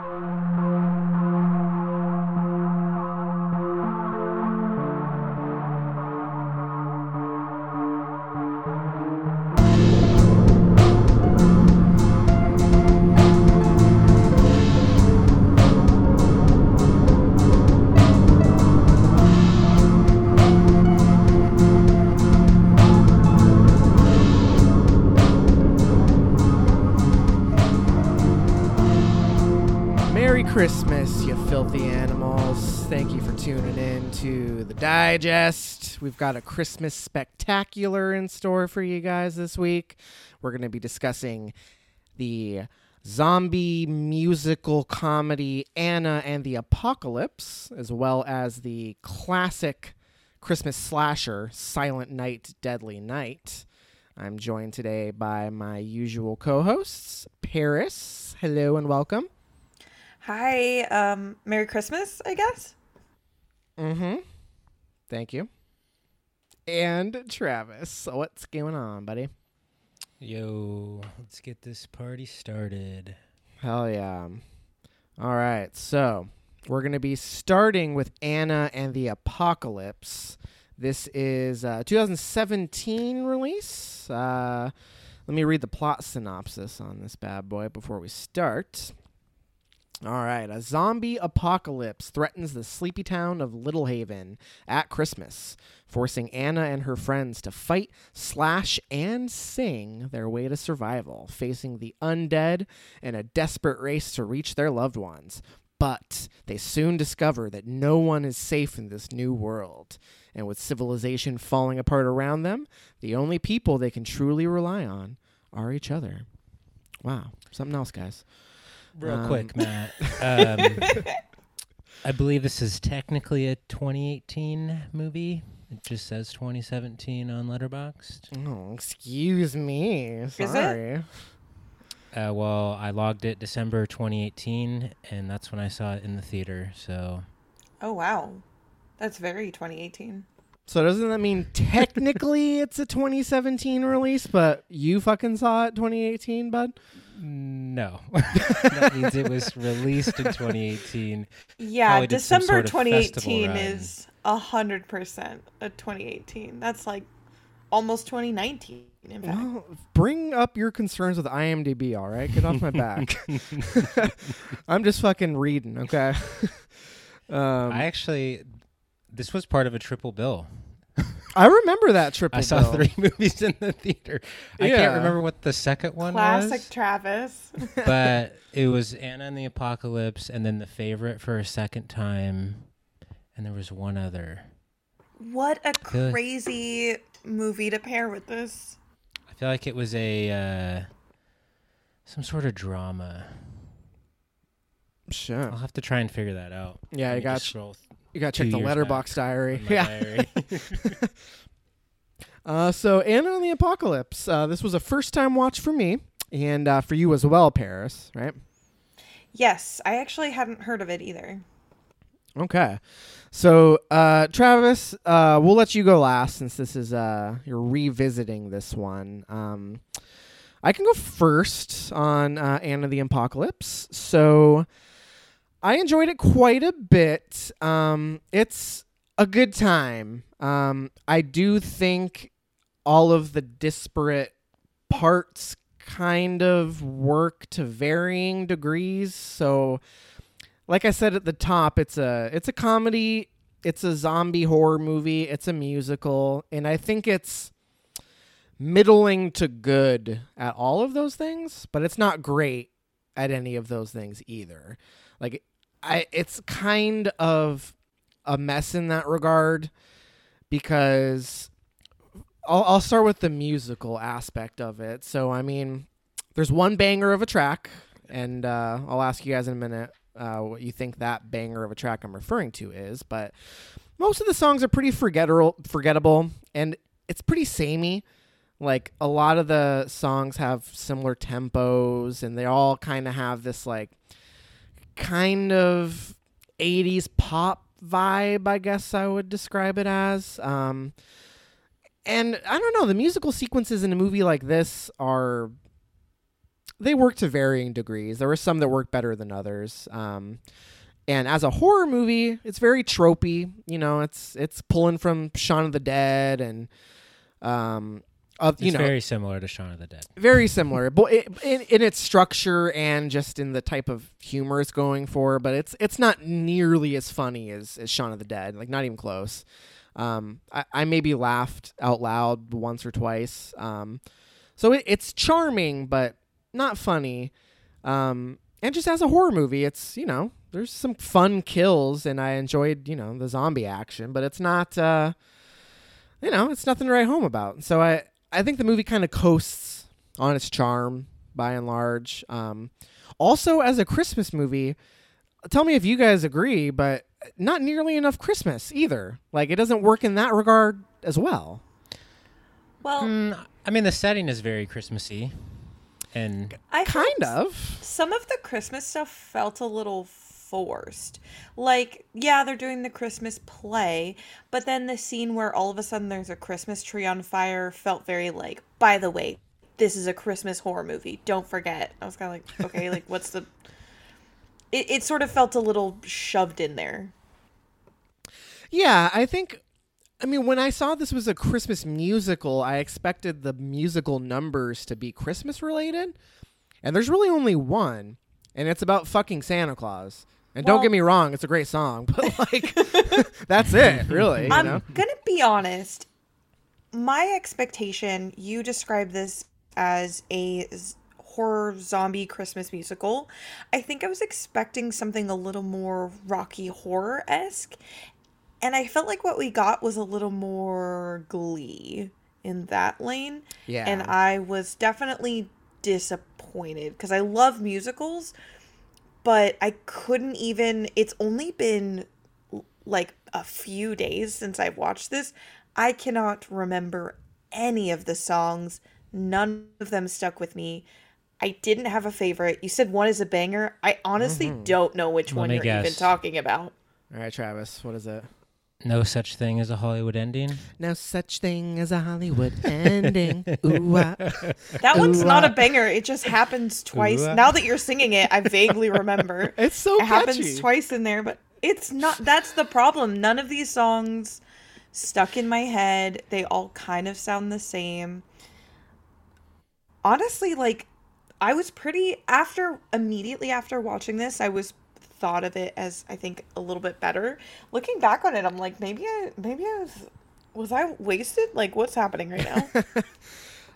Merry to the Digest. We've got a Christmas spectacular in store for you guys this week. We're going to be discussing the zombie musical comedy Anna and the Apocalypse, as well as the classic Christmas slasher Silent Night, Deadly Night. I'm joined today by my usual co hosts, Paris. Hello and welcome. Hi, um, Merry Christmas, I guess. Mm-hmm. Thank you. And Travis. So what's going on, buddy? Yo, let's get this party started. Hell yeah. All right. So we're going to be starting with Anna and the Apocalypse. This is a 2017 release. Uh, let me read the plot synopsis on this bad boy before we start. All right. A zombie apocalypse threatens the sleepy town of Little Haven at Christmas, forcing Anna and her friends to fight, slash, and sing their way to survival, facing the undead in a desperate race to reach their loved ones. But they soon discover that no one is safe in this new world. And with civilization falling apart around them, the only people they can truly rely on are each other. Wow. Something else, guys. Real Um, quick, Matt. Um, I believe this is technically a 2018 movie. It just says 2017 on Letterboxd. Oh, excuse me. it? Sorry. Uh, well, I logged it December 2018, and that's when I saw it in the theater. So Oh wow, that's very 2018. So doesn't that mean technically it's a 2017 release, but you fucking saw it 2018, bud? no, that means it was released in 2018. Yeah, Probably December sort of 2018 is a hundred percent a 2018. That's like almost 2019. In fact, Well, bring up your concerns with IMDb, all right? Get off my back. I'm just fucking reading, okay? um, I actually, this was part of a triple bill. I remember that triple. I saw bill. three movies in the theater. I can't remember what the second one classic was. Travis. but it was Anna and the Apocalypse, and then the favorite for a second time, and there was one other. what a Good. crazy movie to pair with this. I feel like it was a uh, some sort of drama. Sure. I'll have to try and figure that out. Yeah, I got just ch- scroll You got to check the Letterboxd diary. Yeah. diary. Uh, so Anna and the Apocalypse. Uh, this was a first time watch for me, and uh, for you as well, Paris. Right? Yes, I actually hadn't heard of it either. Okay. So uh, Travis, uh, we'll let you go last since this is uh, you're revisiting this one. Um, I can go first on uh, Anna the Apocalypse. So I enjoyed it quite a bit. Um, it's a good time. Um, I do think all of the disparate parts kind of work to varying degrees. So, like I said at the top, it's a it's a comedy, it's a zombie horror movie, it's a musical, and I think it's middling to good at all of those things, but it's not great at any of those things either. Like I it's kind of a mess in that regard because I'll, I'll start with the musical aspect of it. So, I mean, there's one banger of a track, and uh, I'll ask you guys in a minute uh, what you think that banger of a track I'm referring to is. But most of the songs are pretty forgettable, forgettable, and it's pretty samey. Like a lot of the songs have similar tempos, and they all kind of have this like kind of 80s pop vibe, I guess I would describe it as. Um, and I don't know, the musical sequences in a movie like this are they work to varying degrees. There were some that worked better than others. Um, and as a horror movie, it's very tropey. You know, it's it's pulling from Shaun of the Dead and um, of It's you know very similar to Shaun of the Dead. very similar, but it, in, in its structure and just in the type of humor it's going for. But it's it's not nearly as funny as, as Shaun of the Dead, like not even close. Um, I, I maybe laughed out loud once or twice. Um, so it, it's charming, but not funny. Um, and just as a horror movie, it's you know there's some fun kills, and I enjoyed you know the zombie action, but it's not. Uh, you know, it's nothing to write home about. So I, I think the movie kind of coasts on its charm by and large. Um, also, as a Christmas movie, tell me if you guys agree, but not nearly enough Christmas either. Like it doesn't work in that regard as well. Well, Mm, I mean, the setting is very Christmassy, and I Kind of. Some of the Christmas stuff felt a little forced. Like, yeah, they're doing the Christmas play, but then the scene where all of a sudden there's a Christmas tree on fire felt very like, by the way, this is a Christmas horror movie. Don't forget. I was kind of like, okay, like, what's the. It, it sort of felt a little shoved in there. Yeah, I think. I mean, when I saw this was a Christmas musical, I expected the musical numbers to be Christmas related, and there's really only one, and it's about fucking Santa Claus. And don't get me wrong, it's a great song, but like, that's it, really. You I'm know? gonna be honest. My expectation, you described this as a horror zombie Christmas musical. I think I was expecting something a little more Rocky Horror esque, and I felt like what we got was a little more Glee in that lane. Yeah. and I was definitely disappointed because I love musicals, but I couldn't even. It's only been like a few days since I've watched this. I cannot remember any of the songs. None of them stuck with me. I didn't have a favorite. You said one is a banger. I honestly mm-hmm. don't know which Let one you're even talking about. All right, Travis, what is it? No such thing as a Hollywood ending. No such thing as a Hollywood ending. Ooh, ah. That one's not a banger. It just happens twice. Ooh-ah. Now that you're singing it, I vaguely remember. It's so it catchy. happens twice in there, but it's not. That's the problem. None of these songs stuck in my head. They all kind of sound the same. Honestly, like I was pretty after immediately after watching this, I was thought of it as I think a little bit better. Looking back on it, I'm like maybe I maybe I was was I wasted? Like what's happening right now?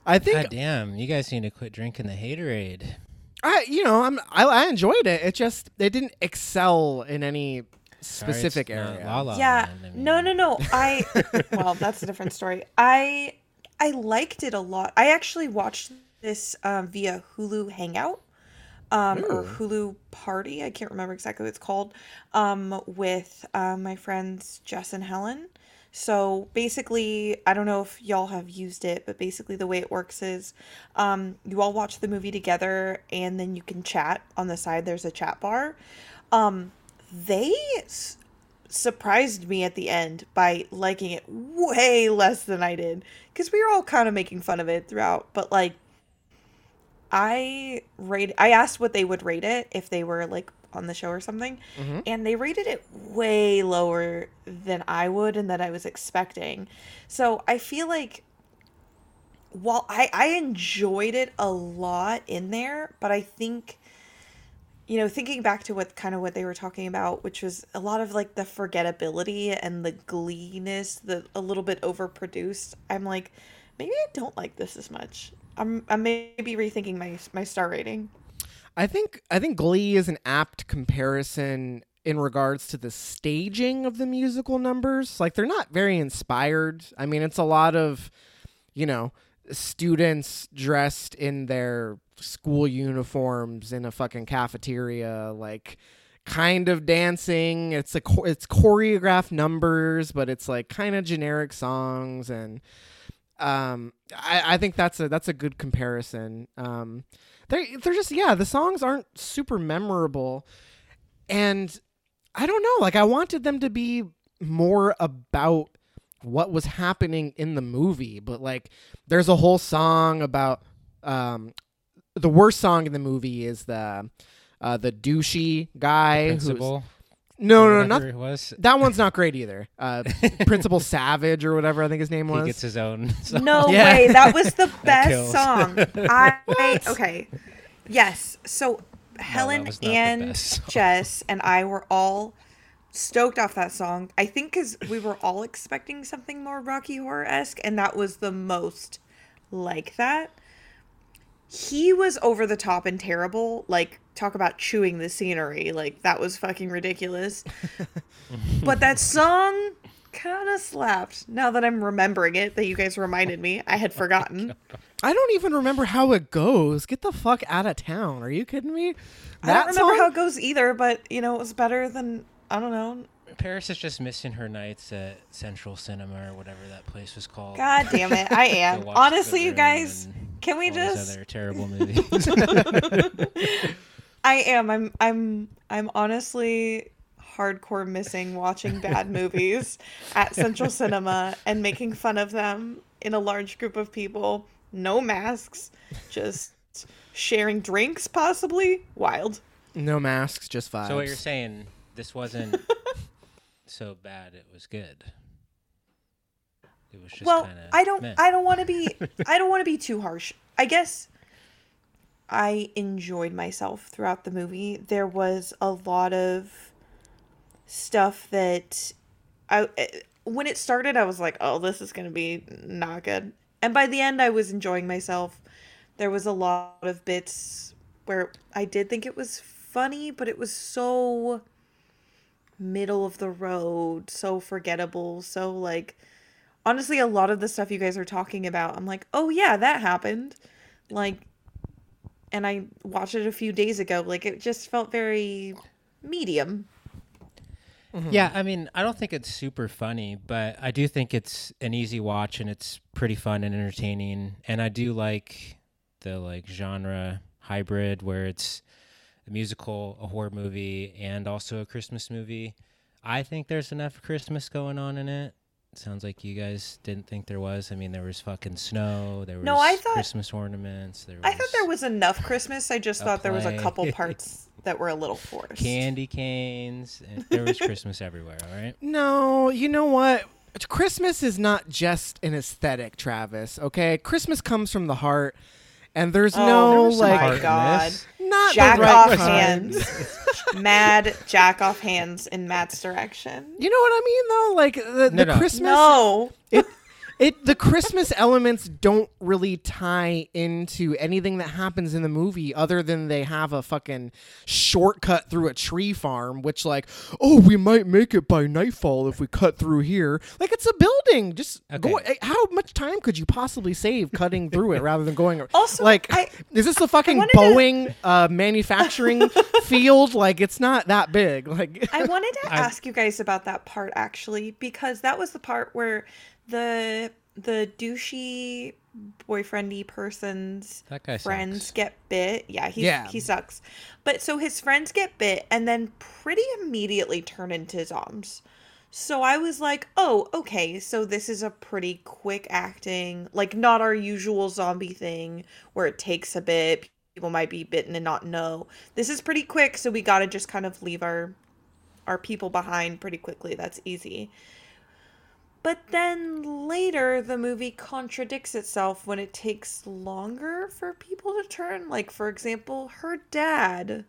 I think God damn, you guys need to quit drinking the Haterade. I, you know, I'm I, I enjoyed it. It just it didn't excel in any specific not area. La La yeah Land, I no mean. no no i well that's a different story i i liked it a lot i actually watched this um, via hulu hangout um, or hulu party i can't remember exactly what it's called um, with uh, my friends jess and helen. So basically i don't know if y'all have used it but basically the way it works is um, you all watch the movie together and then you can chat. On the side there's a chat bar. Um, they s- surprised me at the end by liking it way less than I did. Because we were all kind of making fun of it throughout. But like, I rate. I asked what they would rate it if they were like on the show or something, Mhm. and they rated it way lower than I would and that I was expecting. So I feel like while I I enjoyed it a lot in there, but I think you know, thinking back to what kind of what they were talking about, which was a lot of like the forgettability and the gleenness, the a little bit overproduced. I'm like, maybe I don't like this as much. I'm I'm maybe rethinking my my star rating. I think I think Glee is an apt comparison in regards to the staging of the musical numbers. Like they're not very inspired. I mean, it's a lot of, you know, students dressed in their school uniforms in a fucking cafeteria, like kind of dancing. It's a it's choreographed numbers, but it's like kind of generic songs and um I, I think that's a that's a good comparison. Um they're they're just yeah, the songs aren't super memorable and I don't know, like I wanted them to be more about what was happening in the movie, but like there's a whole song about um the worst song in the movie is the uh, the douchey guy. who's- Principal. Or no, no, not it was. that one's not great either. Uh, Principal Savage or whatever I think his name He was. gets his own. song. No Yeah. way. That was the best kills. song. I okay. Yes. So Helen was not the and. Jess and I were all stoked off that song. I think because we were all expecting something more Rocky Horror esque, and that was the most like that. He was over the top and terrible. Like, talk about chewing the scenery. Like, that was fucking ridiculous. but that song kind of slapped. Now that I'm remembering it, that you guys reminded me, I had oh forgotten. I don't even remember how it goes. Get the fuck out of town. Are you kidding me? I don't remember song? how it goes either, but you know, it was better than I don't know. Paris is just missing her nights at Central Cinema or whatever that place was called. God damn it, I am. Honestly, you guys, and can we all those just? other terrible movies? I am. I'm. I'm. I'm honestly hardcore missing watching bad movies at Central Cinema and making fun of them in a large group of people. No masks, just sharing drinks, possibly. Wild. No masks, just vibes. so what you're saying? This wasn't so bad. It was good. It was just well i don't i don't want to be i don't want to be too harsh. I guess i enjoyed myself throughout the movie. There was a lot of stuff that i eh, when it started i was like oh this is going to be not good. And by the end i was enjoying myself. There was a lot of bits where i did think it was funny but it was so middle of the road so forgettable so like honestly a lot of the stuff you guys are talking about i'm like oh yeah that happened like and i watched it a few days ago like it just felt very medium mm-hmm. Yeah, I mean, I don't think it's super funny, but I do think it's an easy watch and it's pretty fun and entertaining. And I do like the like genre hybrid where it's a musical, a horror movie, and also a Christmas movie. I think there's enough Christmas going on in it. Sounds like you guys didn't think there was. I mean, there was fucking snow. There was No, I thought- Christmas ornaments. There was i thought there was enough christmas i just A thought there was a couple parts that were a little forced candy canes. And there was Christmas everywhere. All right. No, you know what? Christmas is not just an aesthetic, Travis. Okay, Christmas comes from the heart, and there's Oh, no There like heart my God. This. not jack the right off kind. hands mad jack off hands in matt's direction You know what I mean, though? Like the, No, the no. Christmas. no It, it the Christmas elements don't really tie into anything that happens in the movie other than they have a fucking shortcut through a tree farm which like oh we might make it by nightfall if we cut through here. Like it's a building. Just go how much time could you possibly save cutting through it rather than going Also, like I- is this a fucking wanted to- Boeing uh, manufacturing field? Like it's not that big. Like I wanted to I- ask you guys about that part actually because that was the part where the the douchey boyfriendy person's That guy friends sucks. get bit. Yeah, he's, Yeah. he sucks. But so his friends get bit and then pretty immediately turn into zombies. So I was like, oh, okay, so this is a pretty quick acting, like not our usual zombie thing where it takes a bit. People might be bitten and not know. This is pretty quick, so we gotta just kind of leave our our people behind pretty quickly. That's easy. But then later, the movie contradicts itself when it takes longer for people to turn. Like, for example, her dad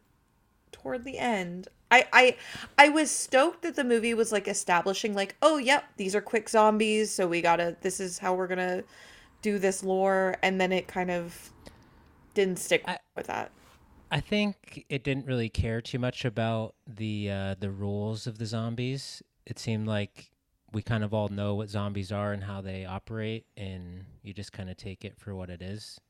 toward the end. I, I I was stoked that the movie was like establishing like, oh yep, these are quick zombies, so we gotta this is how we're gonna do this lore, and then it kind of didn't stick I- with that. I think it didn't really care too much about the uh, the rules of the zombies. It seemed like we kind of all know what zombies are and how they operate, and you just kind of take it for what it is.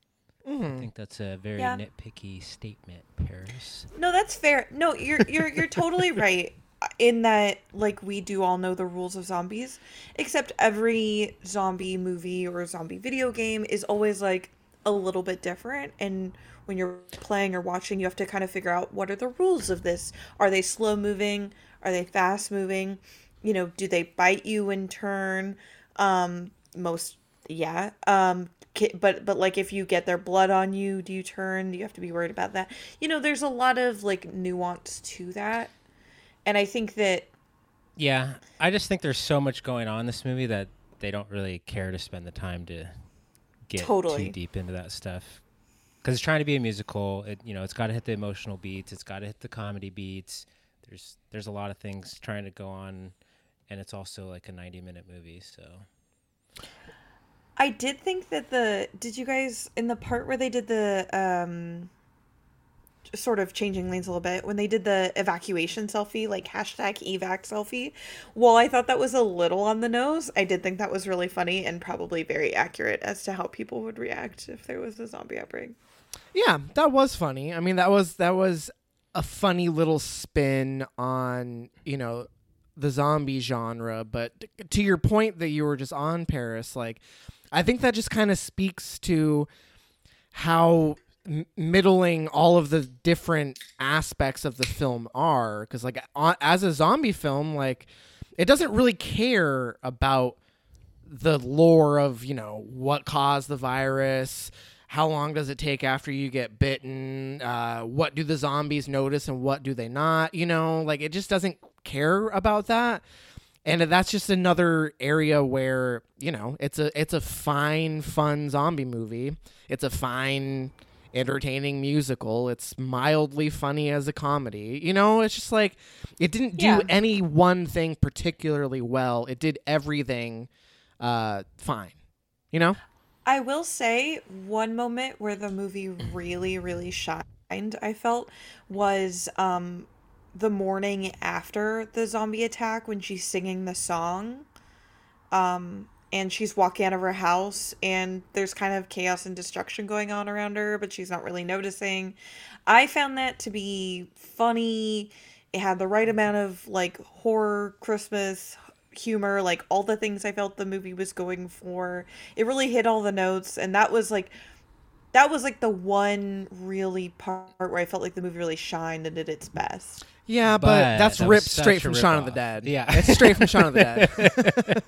I mm-hmm. think that's a very Yeah. nitpicky statement, Paris. No, that's fair. No, you're you're you're totally right uh, in that like we do all know the rules of zombies, except every zombie movie or zombie video game is always like a little bit different and when you're playing or watching you have to kind of figure out what are the rules of this? Are they slow moving? Are they fast moving? You know, do they bite you in turn? Um most yeah. Um, but but like if you get their blood on you, do you turn? Do you have to be worried about that? You know, there's a lot of like nuance to that, and I think that Yeah, I just think there's so much going on in this movie that they don't really care to spend the time to get Totally. too deep into that stuff. Because it's trying to be a musical, it you know it's got to hit the emotional beats, it's got to hit the comedy beats. There's there's a lot of things trying to go on, and it's also like a 90 minute movie. So I did think that the did you guys in the part where they did the um sort of changing lanes a little bit when they did the evacuation selfie like hashtag evac selfie while i thought that was a little on the nose i did think that was really funny and probably very accurate as to how people would react if there was a zombie outbreak Yeah, that was funny. I mean, that was that was a funny little spin on you know the zombie genre. But to your point that you were just on Paris, like I think that just kind of speaks to how m- middling all of the different aspects of the film are. Because like on, as a zombie film, like it doesn't really care about the lore of you know what caused the virus how long does it take after you get bitten uh, what do the zombies notice and what do they not you know like it just doesn't care about that. And that's just another area where you know it's a it's a fine fun zombie movie. It's a fine entertaining musical. It's mildly funny as a comedy. You know it's just like it didn't do Yeah. any one thing particularly well. It did everything uh fine. You know? I will say one moment where the movie really, really shined, I felt, was um the morning after the zombie attack when she's singing the song. Um and she's walking out of her house and there's kind of chaos and destruction going on around her, but she's not really noticing. I found that to be funny. It had the right amount of like horror Christmas humor, like all the things I felt the movie was going for. It really hit all the notes and that was like that was like the one really part where I felt like the movie really shined and did its best. Yeah but, But that's that ripped straight from shaun of the dead Yeah. it's straight from shaun of the dead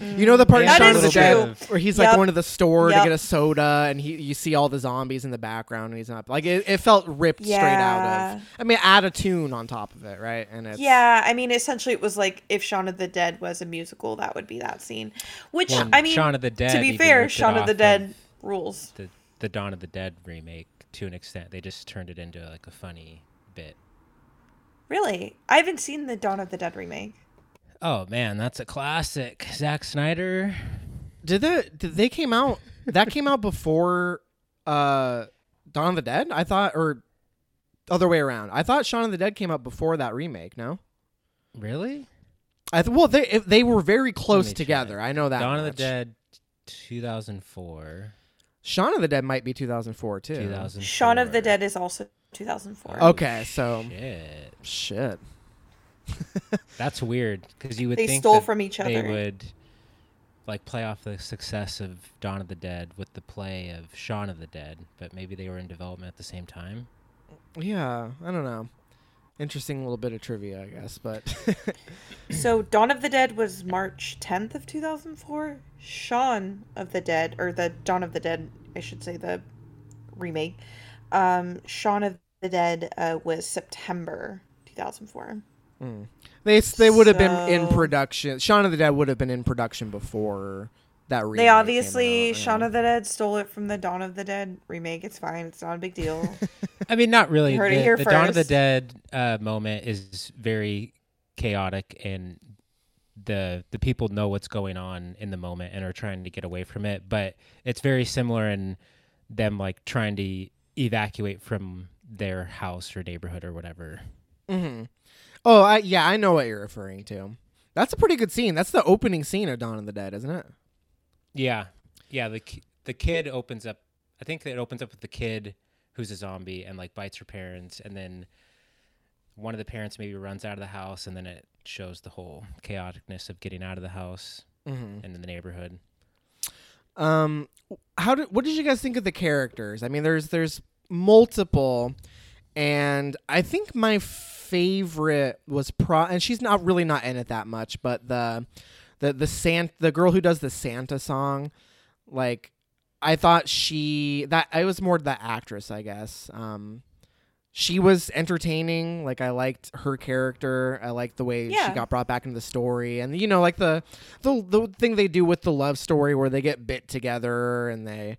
you know the part in shaun of the true. dead where he's like Yep. going to the store Yep. to get a soda and he you see all the zombies in the background and he's not like it, it felt ripped straight out Yeah. of i mean add a tune on top of it right and it's Yeah, I mean, essentially, it was like if Shaun of the Dead was a musical, that would be that scene. Which Well, I mean, Shaun of the Dead to be fair, Shaun of off the of Dead rules. the the Dawn of the Dead remake to an extent, they just turned it into like a funny bit. Really, I haven't seen the Dawn of the Dead remake. Oh man, that's a classic. Zack Snyder. Did the did they came out that came out before uh Dawn of the Dead? I thought or other way around. I thought Shaun of the Dead came out before that remake, no? Really? I th- well they if they were very close together. check. I know that. Dawn of the. Dead 2004. Shaun of the Dead might be 2004 too. 2004. Shaun of the Dead is also 2004. Okay, so Shit. shit. That's weird because you would They think stole that from each other. they other. would like play off the success of Dawn of the Dead with the play of Shaun of the Dead, but maybe they were in development at the same time. Yeah, I don't know. Interesting little bit of trivia, I guess, but So Dawn of the Dead was March 10th of 2004. Shaun of the Dead, or the Dawn of the Dead, I should say, the remake. Um, Shaun of the Dead uh, was September 2004. they they would have been in production. Shaun of the Dead would have been in production before that remake. They obviously out, yeah. Shaun of the Dead stole it from the Dawn of the Dead remake. It's fine. It's not a big deal. I mean, not really. You heard it the here the Dawn of the. Dead uh, moment is very chaotic, and the the people know what's going on in the moment and are trying to get away from it. But it's very similar in them like trying to evacuate from their house or neighborhood or whatever. hmm Oh, I, yeah, I know what you're referring to. That's a pretty good scene. That's the opening scene of Dawn of the Dead, isn't it? Yeah, yeah. The the kid opens up. I think it opens up with the kid who's a zombie and like bites her parents, and then one of the parents maybe runs out of the house, and then it shows the whole chaoticness of getting out of the house Mm-hmm. and in the neighborhood. Um, how did what did you guys think of the characters? I mean, there's there's multiple, and I think my favorite was pro, and she's not really not in it that much, but the the the Sant the girl who does the Santa song, Like I thought she that I was more the actress, I guess. Um she was entertaining. Like I liked her character. I liked the way Yeah. she got brought back into the story, and you know, like the the the thing they do with the love story where they get bit together and they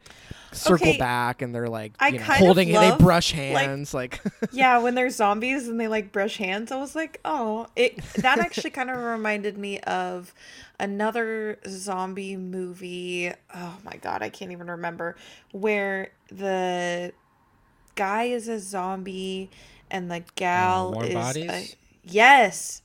circle Okay. back and they're like you know, holding it. They love, brush like- hands, like, yeah, when they're zombies and they like brush hands, I was like, oh, it. That actually kind of reminded me of another zombie movie. Oh my god, I can't even remember where the guy is a zombie and the gal Warm is Bodies? a- yes,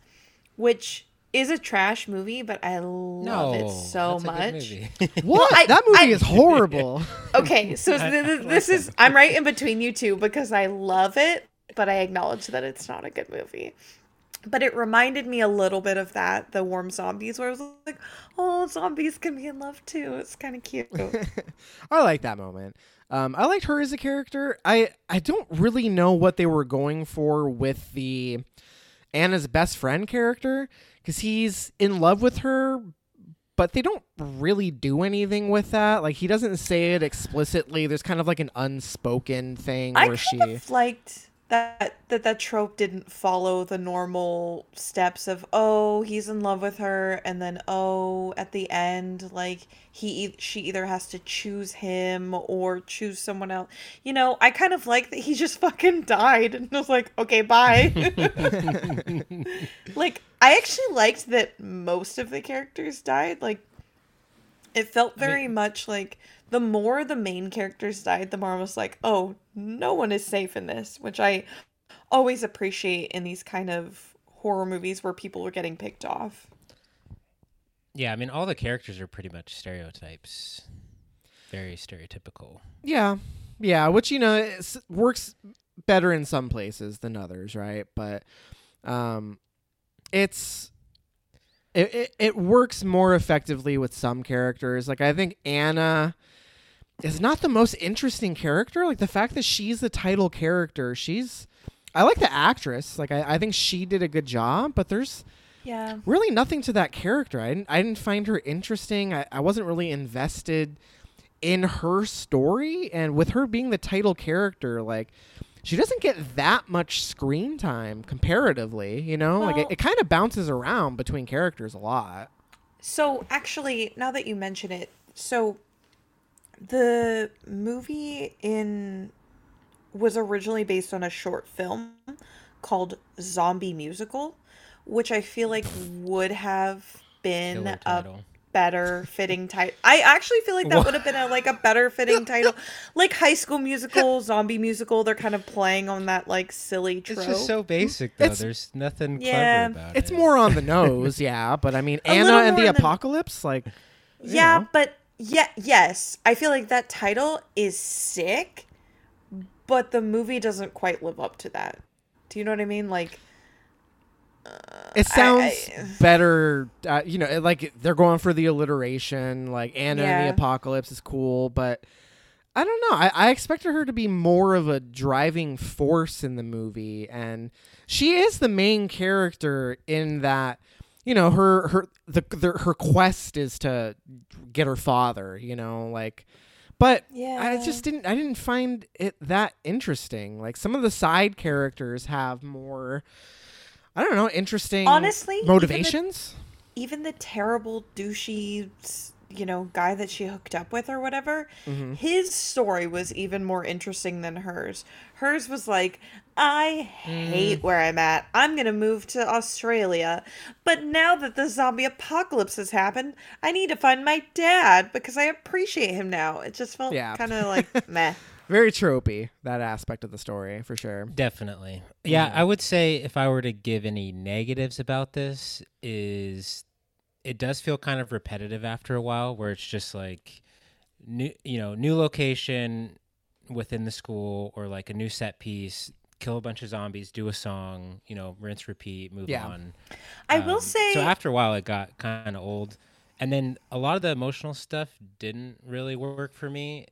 which is a trash movie, but I love no, it so that's a good much. movie. what? I- that movie I- is horrible. Okay, so I- th- th- I like this is I'm right in between you two because I love it, but I acknowledge that it's not a good movie. But it reminded me a little bit of that, the warm zombies, where I was like, "Oh, zombies can be in love too." It's kind of cute. I like that moment. Um, I liked her as a character. I I don't really know what they were going for with the Anna's best friend character because he's in love with her, but they don't really do anything with that. Like he doesn't say it explicitly. There's kind of like an unspoken thing I where she. liked that that that trope didn't follow the normal steps of oh he's in love with her and then oh at the end like he she either has to choose him or choose someone else you know i kind of like that he just fucking died and was like okay bye. Like i actually liked that most of the characters died like it felt I mean- very much like the more the main characters died, the more I was like, oh, no one is safe in this, which I always appreciate in these kind of horror movies where people are getting picked off. yeah, I mean, all the characters are pretty much stereotypes. Very stereotypical. Yeah, yeah, which you know works better in some places than others, right? But um, it's it, it it works more effectively with some characters. Like I think Anna is not the most interesting character. Like the fact that she's the title character, she's I like the actress. Like I, I think she did a good job, but there's Yeah. really nothing to that character. I didn't, I didn't find her interesting. I, I wasn't really invested in her story. And with her being the title character, like, she doesn't get that much screen time comparatively, you know? like, it, it kind of bounces around between characters a lot. So actually, now that you mention it, so the movie in was originally based on a short film called Zombie Musical, which I feel like would have been a better fitting title. I actually feel like that What? would have been a, like a better fitting title, like High School Musical, Zombie Musical. They're kind of playing on that like silly trope. It's just so basic, though. It's- There's nothing Yeah. clever about It's it. more on the nose, yeah. But I mean, A Anna and the the- Apocalypse, like, Yeah, know. but yeah, yes, I feel like that title is sick, but the movie doesn't quite live up to that. Do you know what I mean? Like, It sounds I- better, uh, you know, like they're going for the alliteration. Like Anna and the Apocalypse is cool, but I don't know. I, I expected her to be more of a driving force in the movie, and she is the main character in that. You know, her her the, the her quest is to get her father. You know, like, but yeah. I just didn't. I didn't find it that interesting. Like some of the side characters have more. I don't know, interesting Honestly, even the- motivations. even the terrible douchey, you know, guy that she hooked up with or whatever, Mm-hmm. his story was even more interesting than hers. Hers was like, I Mm. hate where I'm at. I'm going to move to Australia. But now that the zombie apocalypse has happened, I need to find my dad because I appreciate him now. It just felt Yeah. kind of like meh. Very tropey that aspect of the story for sure. Definitely. Yeah, Mhm. I would say if I were to give any negatives about this is it does feel kind of repetitive after a while where it's just like new you know, new location within the school or like a new set piece, kill a bunch of zombies, do a song, you know, rinse repeat, move Yeah. on. I will Um, say, So after a while it got kind of old. And then a lot of the emotional stuff didn't really work for me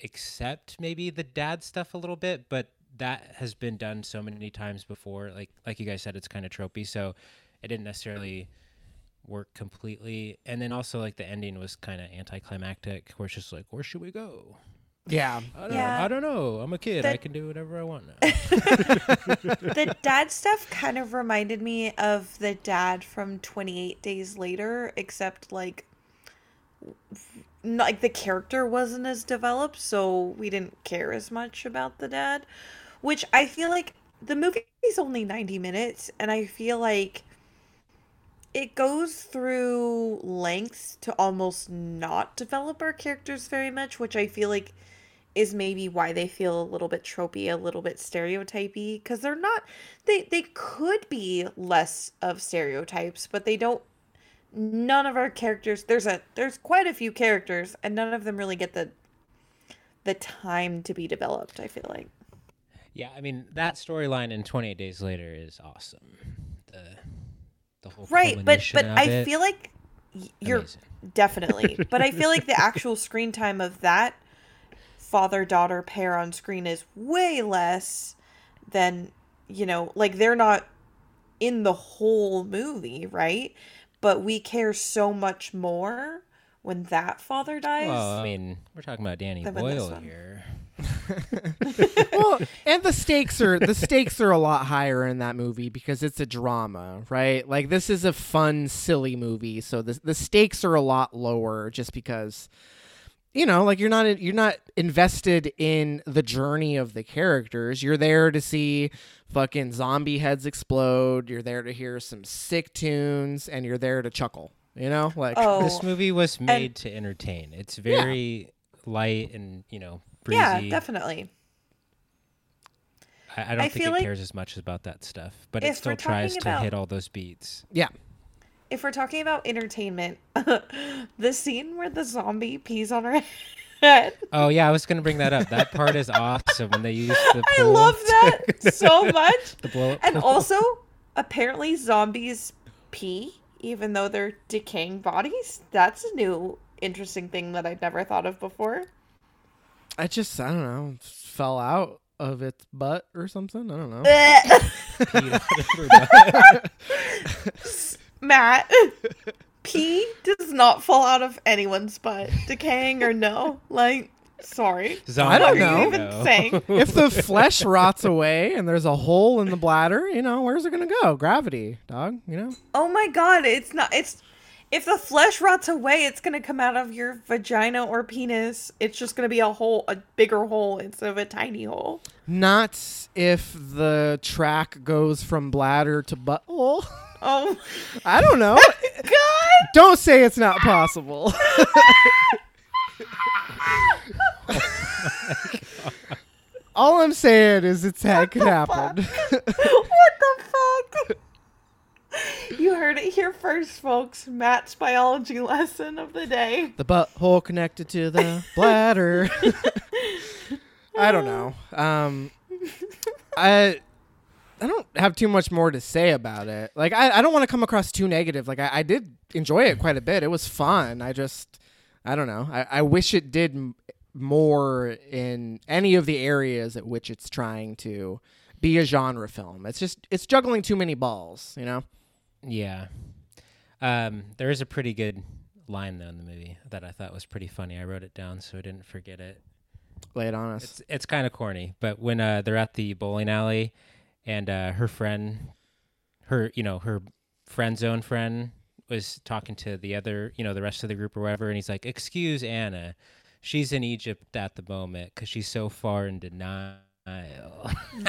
except maybe the dad stuff a little bit, but that has been done so many times before. Like like you guys said, it's kind of tropey, so it didn't necessarily work completely. And then also like the ending was kind of anticlimactic, where it's just like, where should we go? Yeah. I don't, Yeah. I don't know. I'm a kid. The- I can do whatever I want now. the dad stuff kind of reminded me of the dad from 28 Days Later, except like, like the character wasn't as developed, so we didn't care as much about the dad. Which I feel like the movie is only 90 minutes, and I feel like it goes through lengths to almost not develop our characters very much, which I feel like is maybe why they feel a little bit tropey, a little bit stereotypy, because they're not. They they could be less of stereotypes, but they don't. None of our characters. There's a there's quite a few characters, and none of them really get the the time to be developed. I feel like. yeah, I mean that storyline in 28 Days Later is awesome. The the whole Right, but but I it, feel like you're amazing. definitely. but I feel like the actual screen time of that father daughter pair on screen is way less than you know, like they're not in the whole movie, right? But we care so much more when that father dies. Well, I mean, we're talking about Danny Than in this Boyle here. well, and the stakes are the stakes are a lot higher in that movie because it's a drama, right? Like this is a fun, silly movie, so the the stakes are a lot lower just because you know, like you're not you're not invested in the journey of the characters. You're there to see fucking zombie heads explode. You're there to hear some sick tunes, and you're there to chuckle. You know, like oh, This movie was made to entertain. It's very light and you know breezy. yeah, definitely. I, I don't I think feel it like cares as much about that stuff, but it still tries to about- hit all those beats. yeah. If we're talking about entertainment, the scene where the zombie pees on her head. Oh yeah, I was gonna bring that up. That part is awesome when they use the. I love that to- so much. the blow up And pool. also, apparently zombies pee even though they're decaying bodies. That's a new interesting thing that I'd never thought of before. I just I don't know fell out of its butt or something. I don't know. Matt, pee does not fall out of anyone's butt, decaying or no. Like, sorry. Zombie I don't What are know. you even saying? if the flesh rots away and there's a hole in the bladder, you know, where's it gonna go? Gravity, dog. You know. Oh my god, it's not. It's. If the flesh rots away, it's gonna come out of your vagina or penis. It's just gonna be a hole, a bigger hole instead of a tiny hole. Not if the track goes from bladder to butthole. Oh I don't know. god! don't say it's not possible. All I'm saying is it's had could happen. what the fuck? You heard it here first, folks. Matt's biology lesson of the day. the butthole connected to the bladder. I don't know. Um, I I don't have too much more to say about it. Like I, I don't want to come across too negative. Like I, I did enjoy it quite a bit. It was fun. I just I don't know. I, I wish it did m- more in any of the areas at which it's trying to be a genre film. It's just it's juggling too many balls. You know. Yeah. Um, there is a pretty good line though in the movie that I thought was pretty funny. I wrote it down so I didn't forget it. Lay it on us. It's it's kind of corny, but when uh, they're at the bowling alley, and uh, her friend, her you know her friend zone friend was talking to the other you know the rest of the group or whatever, and he's like, "Excuse Anna, she's in Egypt at the moment because she's so far in denial."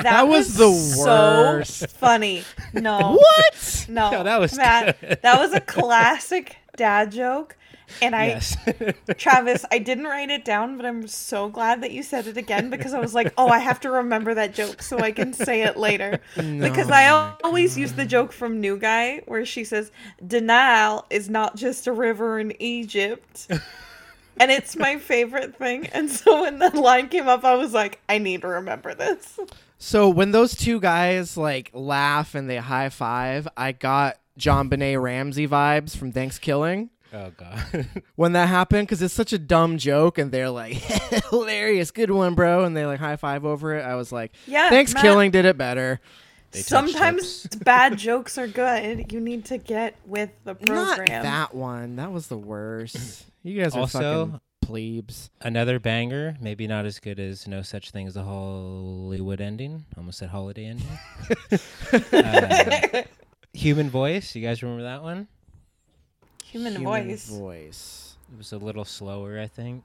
That, was the so worst. funny. No. what? No. No, that was Matt. That was a classic dad joke. And I yes. Travis, I didn't write it down, but I'm so glad that you said it again because I was like, oh, I have to remember that joke so I can say it later. because I al- always use the joke from New Guy where she says, denial is not just a river in Egypt. And it's my favorite thing. And so when that line came up, I was like, I need to remember this. So when those two guys like laugh and they high five, I got JonBenét Ramsey vibes from Thanksgiving oh god. when that happened because it's such a dumb joke and they're like hilarious, good one, bro, and they like high five over it. I was like, Yeah. Thanks Matt- Killing did it better. They Sometimes bad jokes are good. You need to get with the program. Not program. that one. That was the worst. You guys are Also- fucking plebes. Another banger, maybe not as good as No Such Thing as a Hollywood ending. Almost said holiday ending. Uh, Human Voice. You guys remember that one? Human, Human voice. voice. It was a little slower, I think.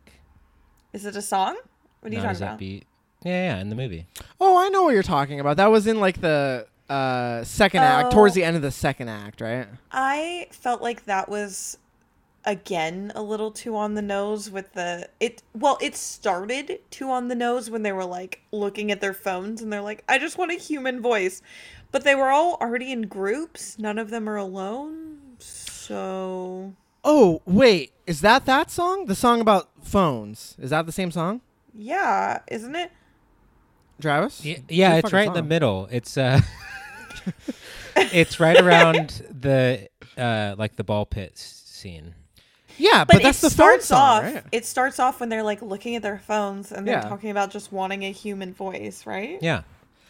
Is it a song? What are you not as talking about? upbeat. Yeah, yeah, in the movie. Oh, I know what you're talking about. That was in like the uh second act, towards Oh. the end of the second act, right? I felt like that was again a little too on the nose with the it well it started too on the nose when they were like looking at their phones and they're like I just want a human voice. But they were all already in groups. None of them are alone. So Oh, wait. Is that that song? The song about phones. Is that the same song? yeah, isn't it? Travis? Yeah, yeah it's fucking right in the middle. It's uh, it's right around the uh, like the ball pit scene. Yeah, but, But, that's it the starts song, off right? it starts off when they're like looking at their phones and they're Yeah. talking about just wanting a human voice, right? Yeah.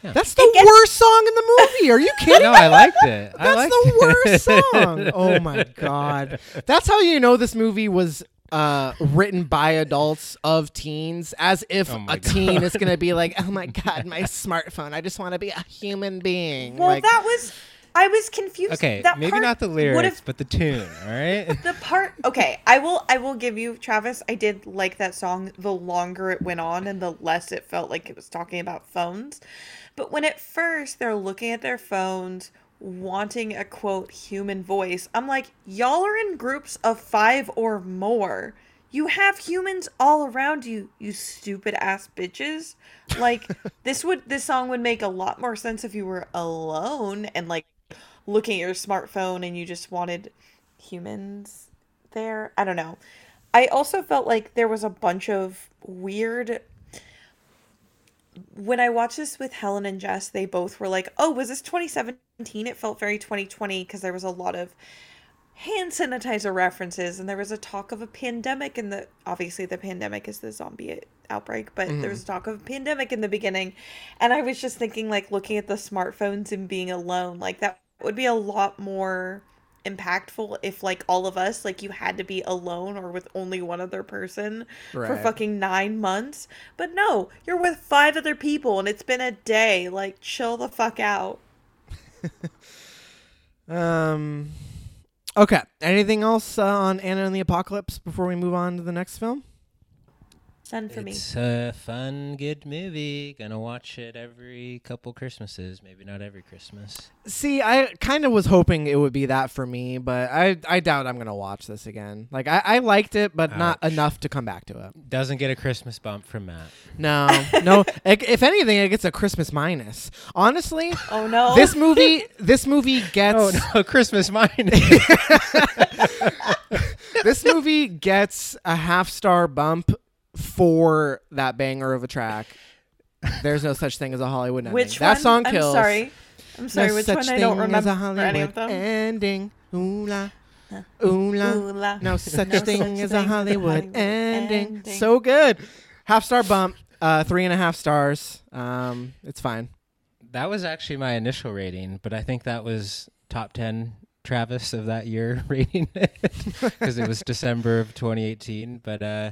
That's the It gets- worst song in the movie. Are you kidding? No, I liked it. I That's liked the it. worst song. Oh my god. That's how you know this movie was uh, written by adults of teens, as if Oh my a teen is gonna be like, "Oh my god, my smartphone! I just want to be a human being." Well, like, that was I was confused. Okay, that maybe not the lyrics, but the tune. All right. The part okay, I will I will give you Travis. I did like that song the longer it went on and the less it felt like it was talking about phones. But when at first they're looking at their phones wanting a quote human voice, I'm like, y'all are in groups of 5 or more. You have humans all around you, you stupid ass bitches. Like this would this song would make a lot more sense if you were alone and like looking at your smartphone and you just wanted humans there. I don't know. I also felt like there was a bunch of weird. When I watched this with Helen and Jess, they both were like, "Oh, was this 2017?" It felt very 2020 because there was a lot of hand sanitizer references and there was a talk of a pandemic and the obviously the pandemic is the zombie outbreak but there was mm-hmm. talk of a pandemic in the beginning and i was just thinking like looking at the smartphones and being alone like that would be a lot more impactful if like all of us like you had to be alone or with only one other person for fucking 9 months but no you're with five other people and it's been a day like chill the fuck out um, okay. Anything else uh, on Anna and the Apocalypse before we move on to the next film? None for me It's a fun, good movie. Gonna watch it every couple Christmases. Maybe not every Christmas. See, I kind of was hoping it would be that for me, but I I doubt I'm gonna watch this again. Like I, I liked it, but not enough to come back to it. Doesn't get a Christmas bump from Matt. No, no. It- if anything, it gets a Christmas minus. Honestly, oh no this movie this movie gets Oh no, Christmas mine. this movie gets a half star bump for that banger of a track. There's no such thing as a Hollywood ending. Which that one? song kills. I'm sorry. I'm sorry. no which such one? I don't as remember a Hollywood any of them. ending. Ooh la, ooh la. Ooh la. No such No thing such as a thing as a Hollywood, Hollywood ending. ending. So good. Half star bump. Uh, three and a half stars. Um, it's fine. that was actually my initial rating, but I think that was top ten Travis of that year rating it because it was December of 2018. But uh,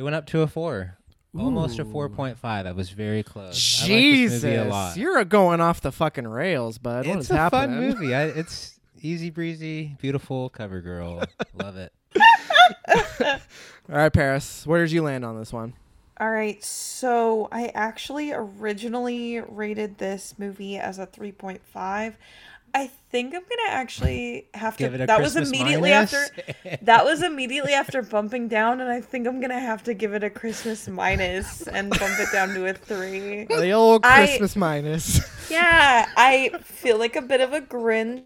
it went up to a four, almost a 4.5. I was very close. I like Jesus, this movie a lot. you're going off the fucking rails, bud. What it's is a happening? fun movie. I, it's easy breezy, beautiful cover girl. Love it. All right, Paris. Where did you land on this one? All right. So I actually originally rated this movie as a 3.5. I think I'm gonna actually have to. Give it a that was immediately minus. after. That was immediately after bumping down, and I think I'm gonna have to give it a Christmas minus and bump it down to a three. The old I- Christmas minus. Yeah, I feel like a bit of a Grinch.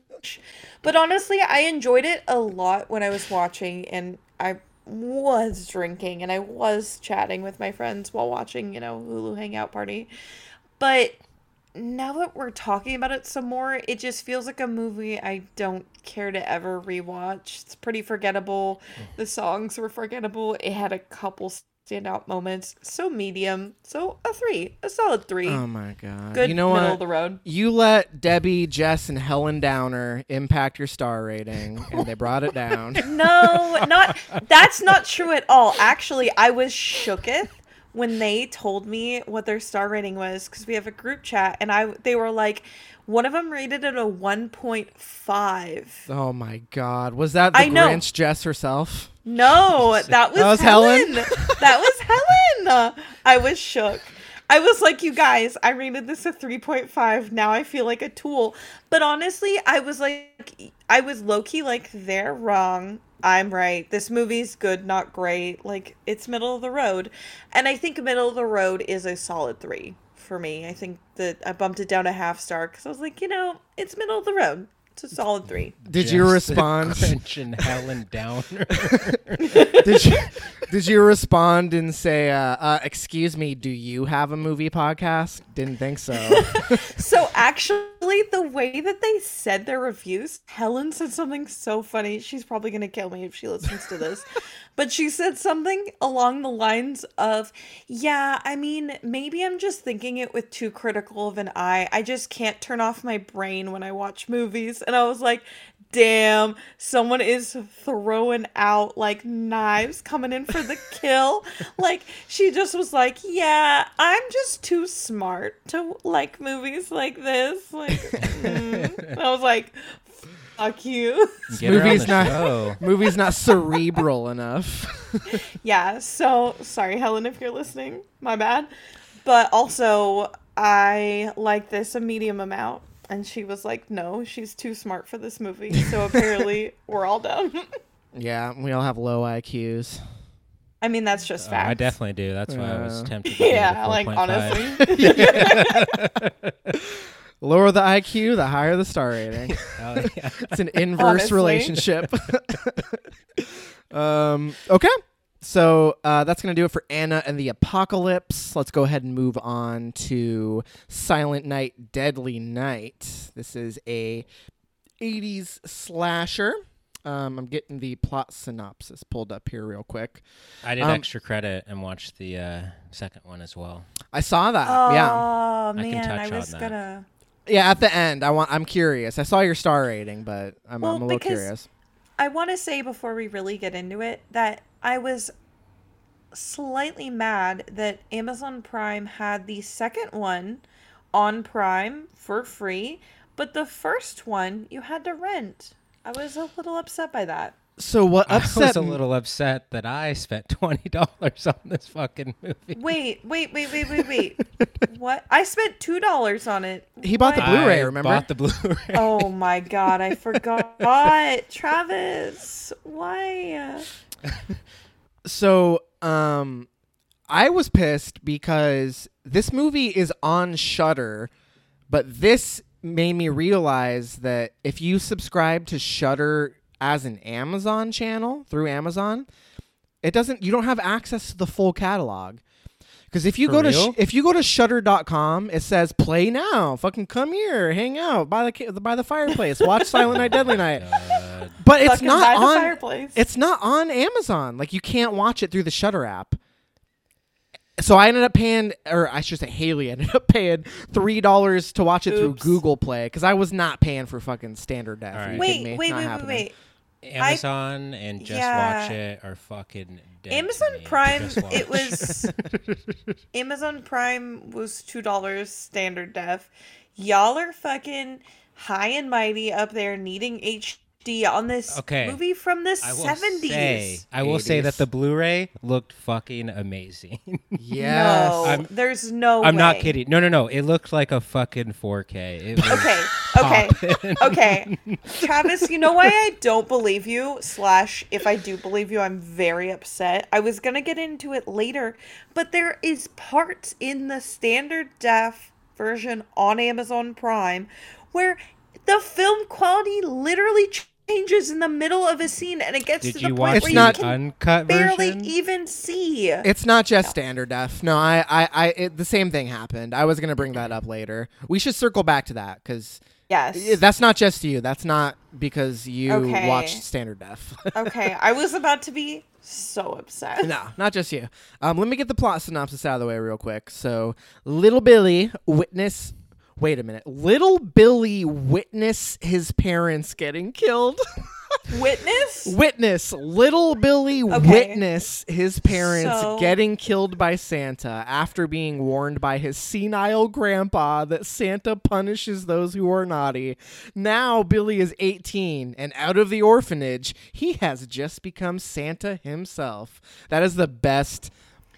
But honestly, I enjoyed it a lot when I was watching and I was drinking and I was chatting with my friends while watching, you know, Hulu Hangout Party. But now that we're talking about it some more, it just feels like a movie I don't care to ever rewatch. It's pretty forgettable. Mm. The songs were forgettable. It had a couple standout moments. So medium. So a three, a solid three. Oh my god. Good you know middle what? of the road. You let Debbie, Jess, and Helen Downer impact your star rating, and they brought it down. No, not that's not true at all. Actually, I was shooketh when they told me what their star rating was because we have a group chat, and I they were like, one of them rated it a one point five. Oh my god. Was that the I know. Grinch Jess herself? No, that was, was Helen. Helen? that was Helen. I was shook. I was like, you guys, I rated this a 3.5. Now I feel like a tool. But honestly, I was like, I was low key like, they're wrong. I'm right. This movie's good, not great. Like, it's middle of the road. And I think middle of the road is a solid three for me. I think that I bumped it down a half star because I was like, you know, it's middle of the road. It's a solid three. Did you Just the respond? Grinch and Helen Downer. did you did you respond and say, uh, uh, "Excuse me, do you have a movie podcast?" Didn't think so. So actually, the way that they said their reviews, Helen said something so funny. She's probably gonna kill me if she listens to this, but she said something along the lines of, "Yeah, I mean, maybe I'm just thinking it with too critical of an eye. I just can't turn off my brain when I watch movies." And I was like. Damn, someone is throwing out like knives coming in for the kill. like, she just was like, Yeah, I'm just too smart to like movies like this. Like, mm. I was like, Fuck you. Get her on movie's not- show. Movie's not cerebral enough. yeah, so sorry, Helen, if you're listening. My bad. But also, I like this a medium amount. And she was like, No, she's too smart for this movie. So apparently, we're all dumb. yeah, we all have low IQs. I mean, that's just Oh, facts. I definitely do. That's why I was Uh, tempted. To give it Yeah, like honestly. Lower the IQ, the higher the star rating. Oh, yeah. It's an inverse Honestly. relationship. um, okay. So uh, that's going to do it for Anna and the Apocalypse. Let's go ahead and move on to Silent Night, Deadly Night. This is a 80s slasher. Um, I'm getting the plot synopsis pulled up here real quick. I did Um, extra credit and watched the uh, second one as well. I saw that. Oh yeah. I can man, I, touch was gonna. Yeah, at the end, I want I'm curious. I saw your star rating, but I'm, Well, I'm a little curious. I want to say before we really get into it that I was slightly mad that Amazon Prime had the second one on Prime for free, but the first one you had to rent. I was a little upset by that. So what I was a little upset that I spent twenty dollars on this fucking movie. Wait, wait, wait, wait, wait, wait. what? I spent two dollars on it. He bought the What? Blu-ray, I remember? Bought the Blu-ray. Oh my god, I forgot. Travis, why? So, um, I was pissed because this movie is on Shudder, but this made me realize that if you subscribe to Shudder as an Amazon channel through Amazon, it doesn't. You don't have access to the full catalog. Because if you For go to sh- if you go to Shudder.com, it says play now. Fucking come here, hang out by the ca- by the fireplace, watch Silent Night, Deadly Night. God. But it's Fucking not by the on. fireplace. It's not on Amazon. Like you can't watch it through the Shudder app. So I ended up paying, or I should say, Haley ended up paying three dollars to watch it Oops. through Google Play because I was not paying for fucking standard def. All Are right. you wait, kidding me? wait, Not wait, wait, happening. wait. Amazon and Just yeah. Watch It are fucking dead to Amazon me. Prime, Just Watch it was Amazon Prime was two dollars standard def. Y'all are fucking high and mighty up there needing HD on this Okay. movie from the I will say, seventies. I will say that the Blu-ray looked fucking amazing. Yes. No, I'm- there's no. I'm not kidding. No, no, no. It looked like a fucking 4K. It was Okay, okay, okay. Travis, you know why I don't believe you? Slash, if I do believe you, I'm very upset. I was gonna get into it later, but there is parts in the standard def version on Amazon Prime where the film quality literally changes in the middle of a scene, and it gets Did to you the watch point It's where not you can uncut barely version? even see. It's not just standard def. No, I, I, I it, the same thing happened. I was gonna bring that up later. We should circle back to that because yes. that's not just you. That's not because you Okay. watched standard def. okay, I was about to be so upset. no, not just you. Um, let me get the plot synopsis out of the way real quick. So, little Billy witness. Wait a minute. Little Billy witness his parents getting killed. Witness? witness little Billy Okay. witness his parents So- getting killed by Santa after being warned by his senile grandpa that Santa punishes those who are naughty. Now Billy is 18 and out of the orphanage, he has just become Santa himself. That is the best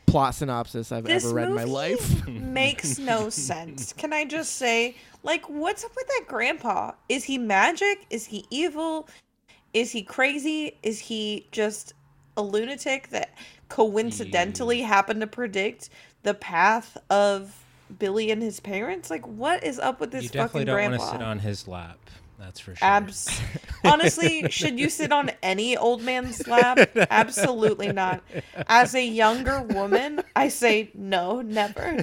plot synopsis I've This ever read in my life. makes no sense. Can I just say, like, what's up with that grandpa? Is he magic? Is he evil? Is he crazy? Is he just a lunatic that coincidentally happened to predict the path of Billy and his parents? Like, what is up with this you definitely fucking don't grandpa? want to sit on his lap. That's for sure. Abs- Honestly, should you sit on any old man's lap? Absolutely not. As a younger woman, I say no, never.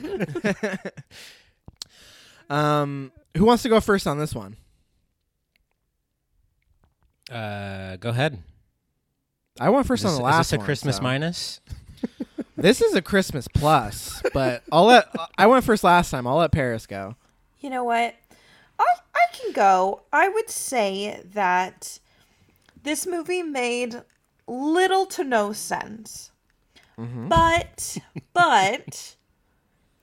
um who wants to go first on this one? uh, go ahead. I went first Is, on the last. is last this a one, Christmas so- minus? This is a Christmas plus, but I'll let I went first last time. I'll let Paris go. You know what? I I can go. I would say that this movie made little to no sense. Mm-hmm. But but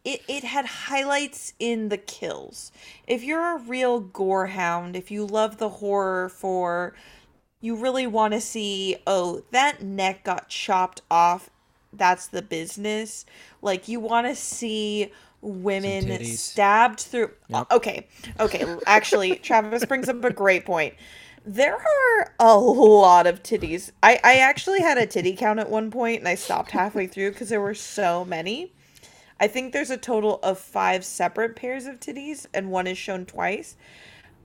it it had highlights in the kills. If you're a real gore hound, if you love the horror for you really want to see oh that neck got chopped off that's the business like you want to see women stabbed through okay okay actually travis brings up a great point. There are a lot of titties. I i actually had a titty count at one point and i stopped halfway through because there were so many. I think there's a total of five separate pairs of titties and one is shown twice.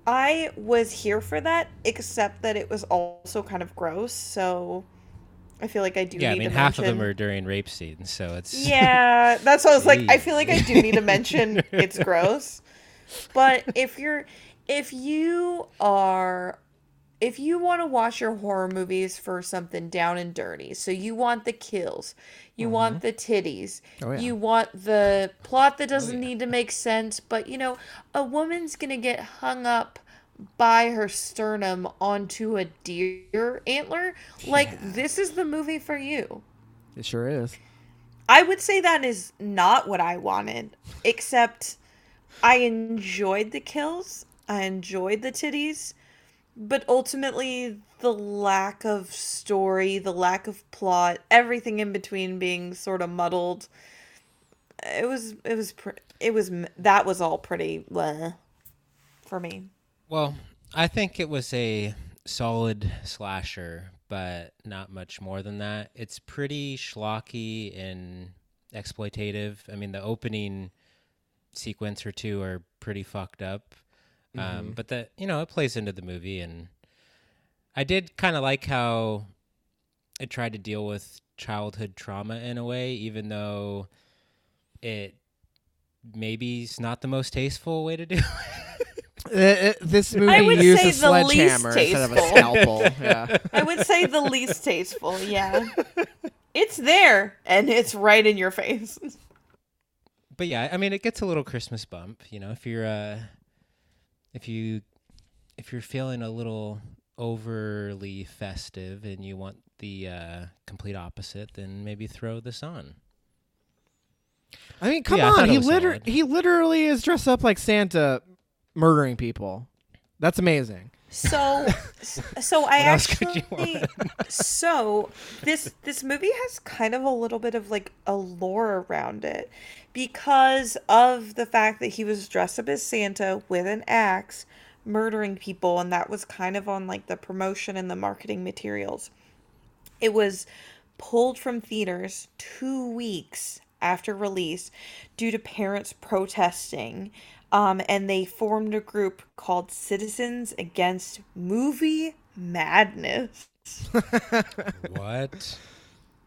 I was here for that, except that it was also kind of gross. So I feel like I do Yeah, I mean to half mention. of them are during rape scenes, so it's Yeah, that's what I was like. I feel like I do need to mention it's gross. But if you're, if you are, if you want to watch your horror movies for something down and dirty, so you want the kills, you want mm-hmm. the titties, Oh, yeah. you want the plot that oh, doesn't need to make sense, but you know, a woman's gonna get hung up by her sternum onto a deer antler. Like this is the movie for you. It sure is. I would say that is not what I wanted, except I enjoyed the kills, I enjoyed the titties, but ultimately the lack of story, the lack of plot, everything in between being sort of muddled. It was it was it was that was all pretty bleh for me. Well, I think it was a solid slasher, but not much more than that. It's pretty schlocky and exploitative. I mean, the opening sequence or two are pretty fucked up. Um, but the you know it plays into the movie, and I did kind of like how it tried to deal with childhood trauma in a way, even though it maybe is not the most tasteful way to do it. Uh, uh, this movie would used say a sledgehammer instead of a scalpel. yeah. I would say the least tasteful, yeah. It's there and it's right in your face. but yeah, I mean, it gets a little Christmas bump. You know, if you're uh, if you if you're feeling a little overly festive and you want the uh, complete opposite, then maybe throw this on. I mean, come Yeah, on. He was liter- solid. he literally is dressed up like Santa murdering people. That's amazing. So so I What else could actually so this this movie has kind of a little bit of like a lore around it because of the fact that he was dressed up as Santa with an axe murdering people and that was kind of on like the promotion and the marketing materials. It was pulled from theaters 2 weeks after release due to parents protesting um, and they formed a group called Citizens Against Movie Madness. what?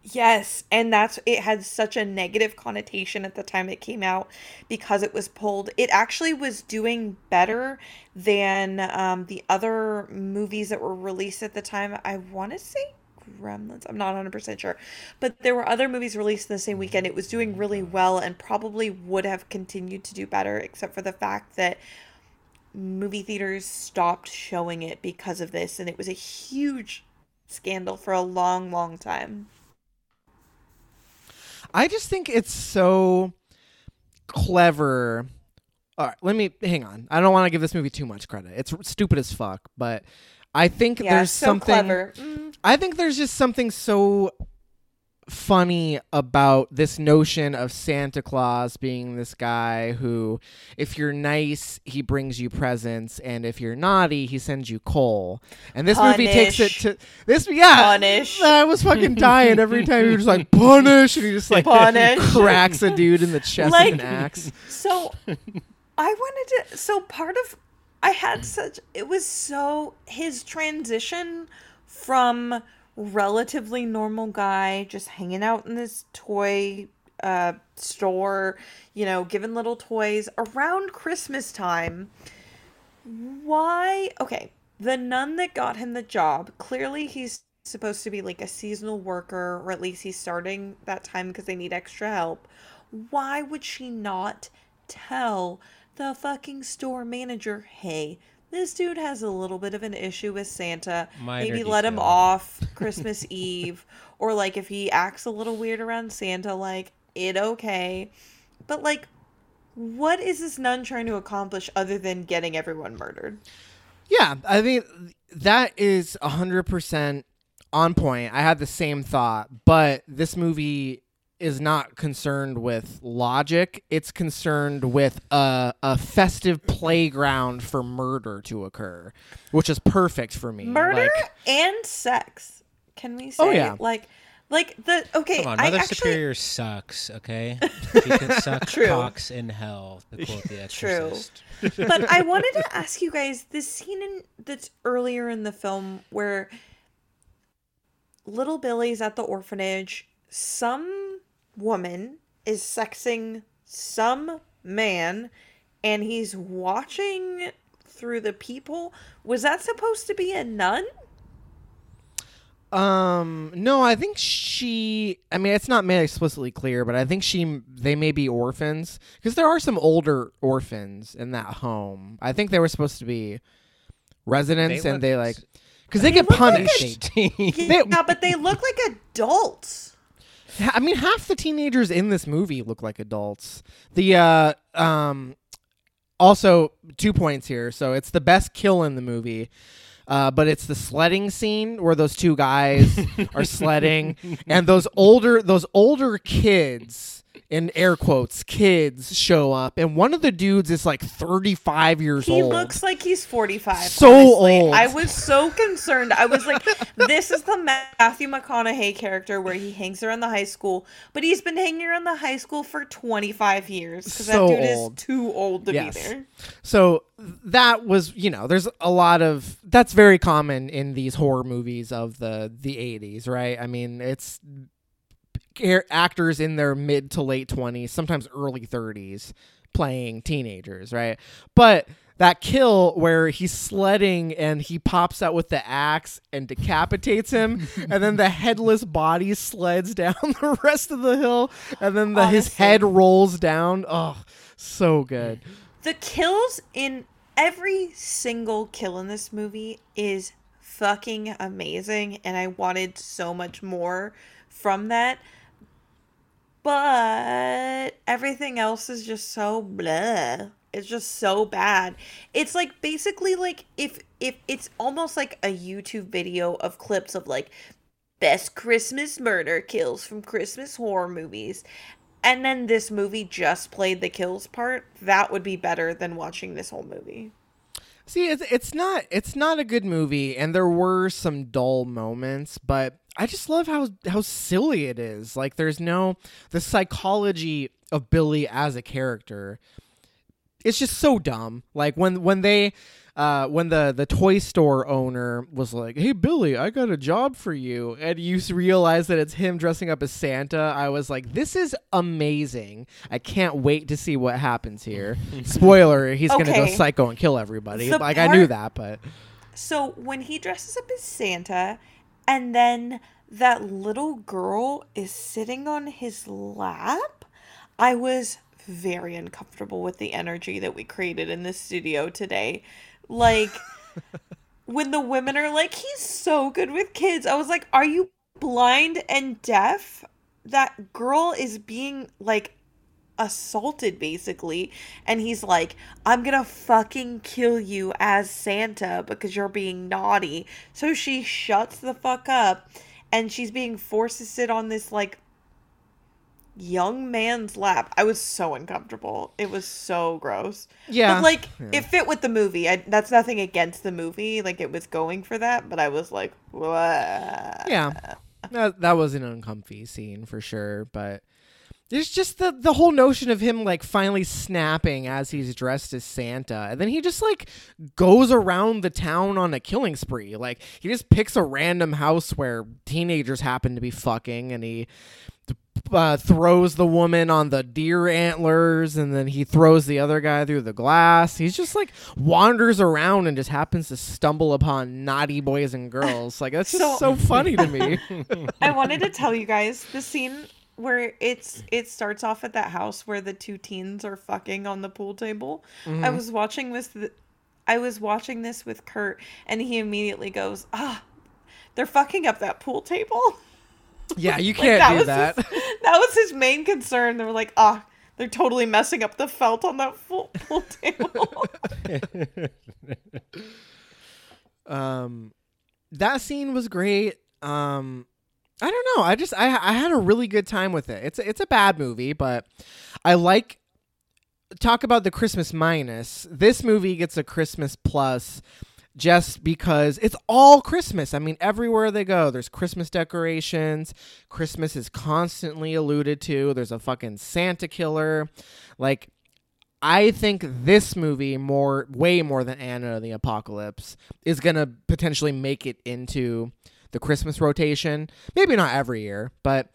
Yes, and that's it had such a negative connotation at the time it came out because it was pulled. It actually was doing better than um, the other movies that were released at the time. I want to say Gremlins. I'm not 100% sure. But there were other movies released in the same mm-hmm. weekend. It was doing really well and probably would have continued to do better, except for the fact that movie theaters stopped showing it because of this. And it was a huge scandal for a long, long time. I just think it's so clever. All right, let me hang on. I don't want to give this movie too much credit. It's stupid as fuck, but I think Yeah, there's so something clever. Mm-hmm. I think there's just something so funny about this notion of Santa Claus being this guy who, if you're nice, he brings you presents, and if you're naughty, he sends you coal. And this movie takes it to this. Yeah, Punish. I was fucking dying every time he was like punish, and he just like Punish. cracks a dude in the chest Like- with an axe. So I wanted to so part of I had such it was so his transition from relatively normal guy just hanging out in this toy uh store, you know, giving little toys around Christmas time. Why? Okay, the nun that got him the job, clearly he's supposed to be like a seasonal worker or at least he's starting that time because they need extra help. Why would she not tell the fucking store manager, hey, this dude has a little bit of an issue with Santa. Minor Maybe let him off Christmas Eve. Or like if he acts a little weird around Santa, like, it okay. But like, what is this nun trying to accomplish other than getting everyone murdered? Yeah, I think that is hundred percent on point. I had the same thought, but this movie is not concerned with logic. It's concerned with a, a festive playground for murder to occur, which is perfect for me. Murder Like, and sex. Can we oh, say Oh, yeah. like like the okay, Come on, I Mother actually Superior sucks, okay? She can suck True. cocks in hell, to quote The True. Exorcist. but I wanted to ask you guys this scene in, that's earlier in the film where little Billy's at the orphanage. Some woman is sexing some man, and he's watching through the people. Was that supposed to be a nun? Um, no, I think she. I mean, it's not made explicitly clear, but I think she. They may be orphans because there are some older orphans in that home. I think they were supposed to be residents, They and they like because they, get look like punished. Yeah, but they look like adults. I mean, half the teenagers in this movie look like adults. The uh, um, also two points here. So it's the best kill in the movie. Uh, but it's the sledding scene where those two guys are sledding, and those older those older kids in air quotes kids show up, and one of the dudes is like thirty five years He old. He looks like he's 45. So honestly. old. I was so concerned. I was like, this is the Matthew McConaughey character where he hangs around the high school, but he's been hanging around the high school for 25 years because So that dude old. is too old to Yes. be there. So that was, you know, there's a lot of that's very common in these horror movies of the the 80s, right? I mean, it's actors in their mid to late 20s, sometimes early 30s playing teenagers, right? But that kill where he's sledding and he pops out with the axe and decapitates him and then the headless body sleds down the rest of the hill and then the, his head rolls down. Oh, so good. The kills in every single kill in this movie is fucking amazing, and I wanted so much more from that. But everything else is just so blah. It's just so bad. It's like basically like if if it's almost like a YouTube video of clips of like best Christmas murder kills from Christmas horror movies. And then this movie just played the kills part, that would be better than watching this whole movie. See, it's it's not it's not a good movie, and there were some dull moments, but I just love how how silly it is. Like, there's no the psychology of Billy as a character. It's just so dumb. Like when when they uh, when the the toy store owner was like, "Hey Billy, I got a job for you," and you realize that it's him dressing up as Santa, I was like, "This is amazing! I can't wait to see what happens here." Spoiler: He's gonna go psycho and kill everybody. The like I knew that, but So when he dresses up as Santa and then that little girl is sitting on his lap, I was very uncomfortable with the energy that we created in the studio today. Like, when the women are like, he's so good with kids, I was like, are you blind and deaf? That girl is being like assaulted basically and he's like i'm gonna fucking kill you as santa because you're being naughty so she shuts the fuck up and she's being forced to sit on this like young man's lap i was so uncomfortable it was so gross Yeah. but like Yeah. it fit with the movie I, that's nothing against the movie like it was going for that but i was like what Yeah. That, that was an uncomfy scene for sure, but there's just the the whole notion of him like finally snapping as he's dressed as Santa, and then he just like goes around the town on a killing spree. Like he just picks a random house where teenagers happen to be fucking, and he uh, throws the woman on the deer antlers, and then he throws the other guy through the glass. He's just like wanders around and just happens to stumble upon naughty boys and girls. Like that's just So- so funny to me. I wanted to tell you guys the scene where it's it starts off at that house where the two teens are fucking on the pool table. I was watching this th- I was watching this with Kurt and he immediately goes, "Ah, they're fucking up that pool table." Yeah, you can't do that. His, that was his main concern. They were like, "Ah, they're totally messing up the felt on that pool, pool table." um, that scene was great. Um, I don't know. I just I I had a really good time with it. It's it's a bad movie, but I like talk about the Christmas minus. This movie gets a Christmas plus just because it's all Christmas. I mean, everywhere they go, there's Christmas decorations. Christmas is constantly alluded to. There's a fucking Santa killer. Like I think this movie more way more than Anna and the Apocalypse is to potentially make it into the Christmas rotation. Maybe not every year, but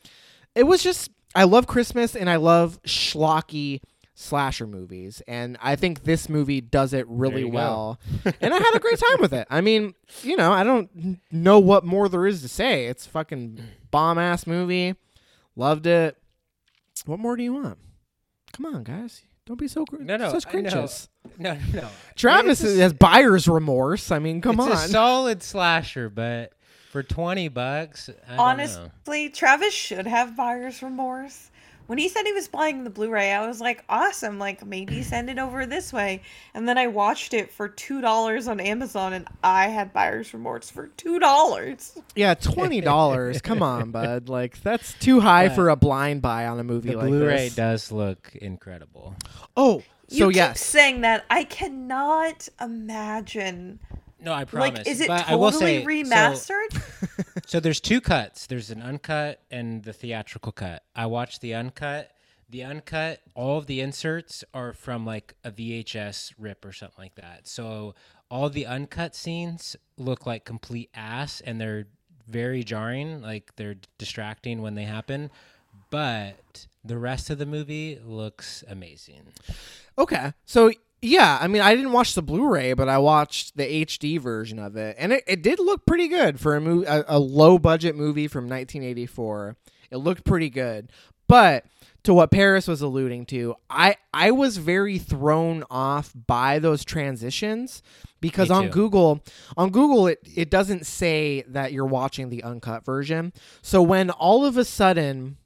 it was just I love Christmas and I love schlocky slasher movies and I think this movie does it really well. and I had a great time with it. I mean, you know, I don't know what more there is to say. It's a fucking bomb ass movie. Loved it. What more do you want? Come on, guys. Don't be so gr- No, no, such I cringes. No, no. Travis It's a- has buyer's remorse. I mean, come it's on. a solid slasher, but for twenty bucks, I don't know. Honestly, Travis should have buyer's remorse. When he said he was buying the Blu-ray, I was like, awesome, like maybe send it over this way. And then I watched it for two dollars on Amazon and I had buyer's remorse for two dollars. yeah, twenty dollars. come on, bud. Like that's too high But for a blind buy on a movie The like Blu-ray this. does look incredible. Oh, You so keep yes. saying that. I cannot imagine. No, I promise. Like, is it but I will totally say, so- remastered? So there's two cuts. There's an uncut and the theatrical cut. I watched the uncut. The uncut, all of the inserts are from like a VHS rip or something like that. So all the uncut scenes look like complete ass and they're very jarring, like they're distracting when they happen. But the rest of the movie looks amazing. Okay. So yeah, I mean, I didn't watch the Blu-ray, but I watched the HD version of it, and it, it did look pretty good for a movie, a, a low-budget movie from 1984. It looked pretty good, but to what Paris was alluding to, I I was very thrown off by those transitions because on. Google, on Google it it doesn't say that you're watching the uncut version. So when all of a sudden,